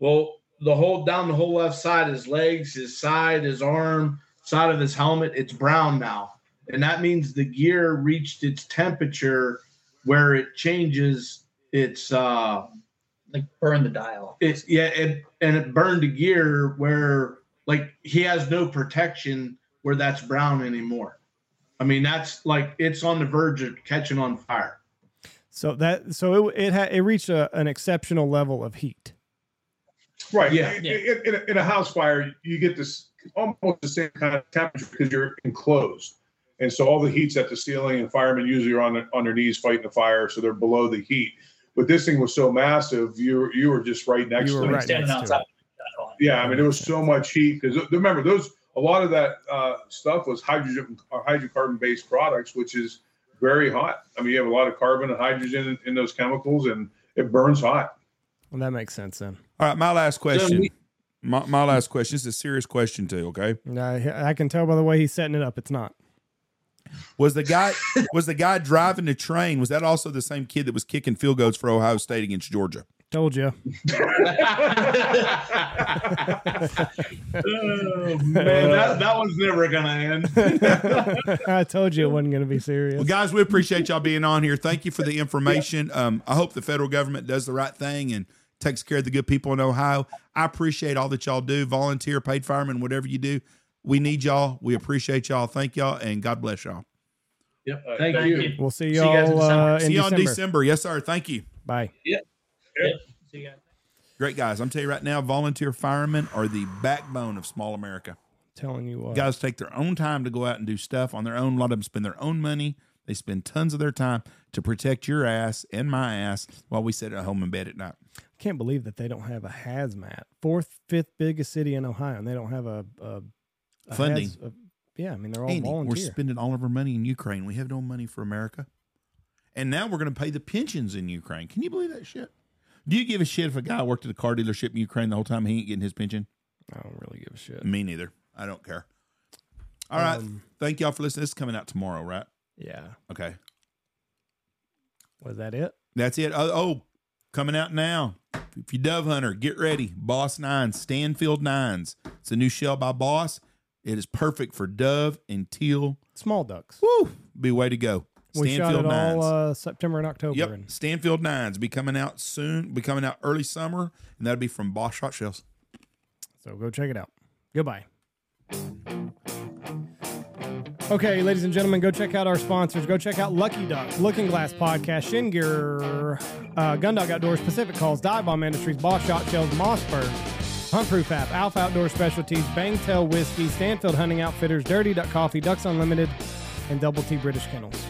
Well, the whole down the whole left side, his legs, his side, his arm, side of his helmet, it's brown now, and that means the gear reached its temperature where it changes its uh Like burn the dial. it's yeah it and it burned a gear where like he has no protection where that's brown anymore i mean that's like it's on the verge of catching on fire So that so it it, ha- it reached a, an exceptional level of heat. Right. Yeah. In, in- in a, in a house fire, you get this almost the same kind of temperature because you're enclosed. And so all the heat's at the ceiling, and firemen usually are on, the, on their knees fighting the fire, so they're below the heat. But this thing was so massive, you were, you were just right next You to were it. right Standing next to outside. it. Yeah, I mean, there was so much heat because remember those a lot of that uh, stuff was hydrogen or hydrocarbon based products, which is very hot. I mean, you have a lot of carbon and hydrogen in, in those chemicals, and it burns hot. Well, that makes sense then. All right, my last question. we- my, my last question. This is a serious question too. Okay, I, I can tell by the way he's setting it up. It's not. was the guy was the guy driving the train? Was that also the same kid that was kicking field goals for Ohio State against Georgia? Told you. oh man that, that one's never gonna end I told you it wasn't going to be serious. Well, guys, we appreciate y'all being on here. Thank you for the information. Um, I hope the federal government does the right thing and takes care of the good people in Ohio. I appreciate all that y'all do, volunteer, paid firemen, whatever you do. We need y'all. We appreciate y'all. Thank y'all, and God bless y'all. yep All right, thank, thank you. you. We'll see See you guys in y'all uh, in See you December. on December. Yes, sir. Thank you. Bye. See you guys. Great guys. I'm telling you right now, volunteer firemen are the backbone of small America. Telling you what. Guys take their own time to go out and do stuff on their own. A lot of them spend their own money. They spend tons of their time to protect your ass and my ass while we sit at home in bed at night. Can't believe that they don't have a hazmat. Fourth, fifth biggest city in Ohio, and they don't have a, a, a Funding. haz- a- yeah, I mean they're all Andy, we're spending all of our money in Ukraine. We have no money for America. And now we're going to pay the pensions in Ukraine. Can you believe that shit? Do you give a shit if a guy worked at a car dealership in Ukraine the whole time he ain't getting his pension? I don't really give a shit. Me neither. I don't care. All right. Um, Thank y'all for listening. This is coming out tomorrow, right? Yeah. Okay. Was that it? That's it. Oh, oh, coming out now. If you dove hunter, get ready. Boss Nines, Stanfield Nines. It's a new shell by Boss. It is perfect for dove and teal. Small ducks. Woo! Be way to go. We shot Stanfield it Nines. all uh, September and October. Yep, And Stanfield Nines be coming out soon. Be coming out early summer, and that'll be from Boss Shot Shells. so go check it out. Goodbye. Okay, ladies and gentlemen, go check out our sponsors. Go check out Lucky Duck, Looking Glass Podcast, Shin Gear, uh, Gundog Outdoors, Pacific Calls, Dive Bomb Industries, Boss Shot Shells, Mossberg, Hunt Proof App, Alpha Outdoor Specialties, Bangtail Whiskey, Stanfield Hunting Outfitters, Dirty Duck Coffee, Ducks Unlimited, and Double T British Kennels.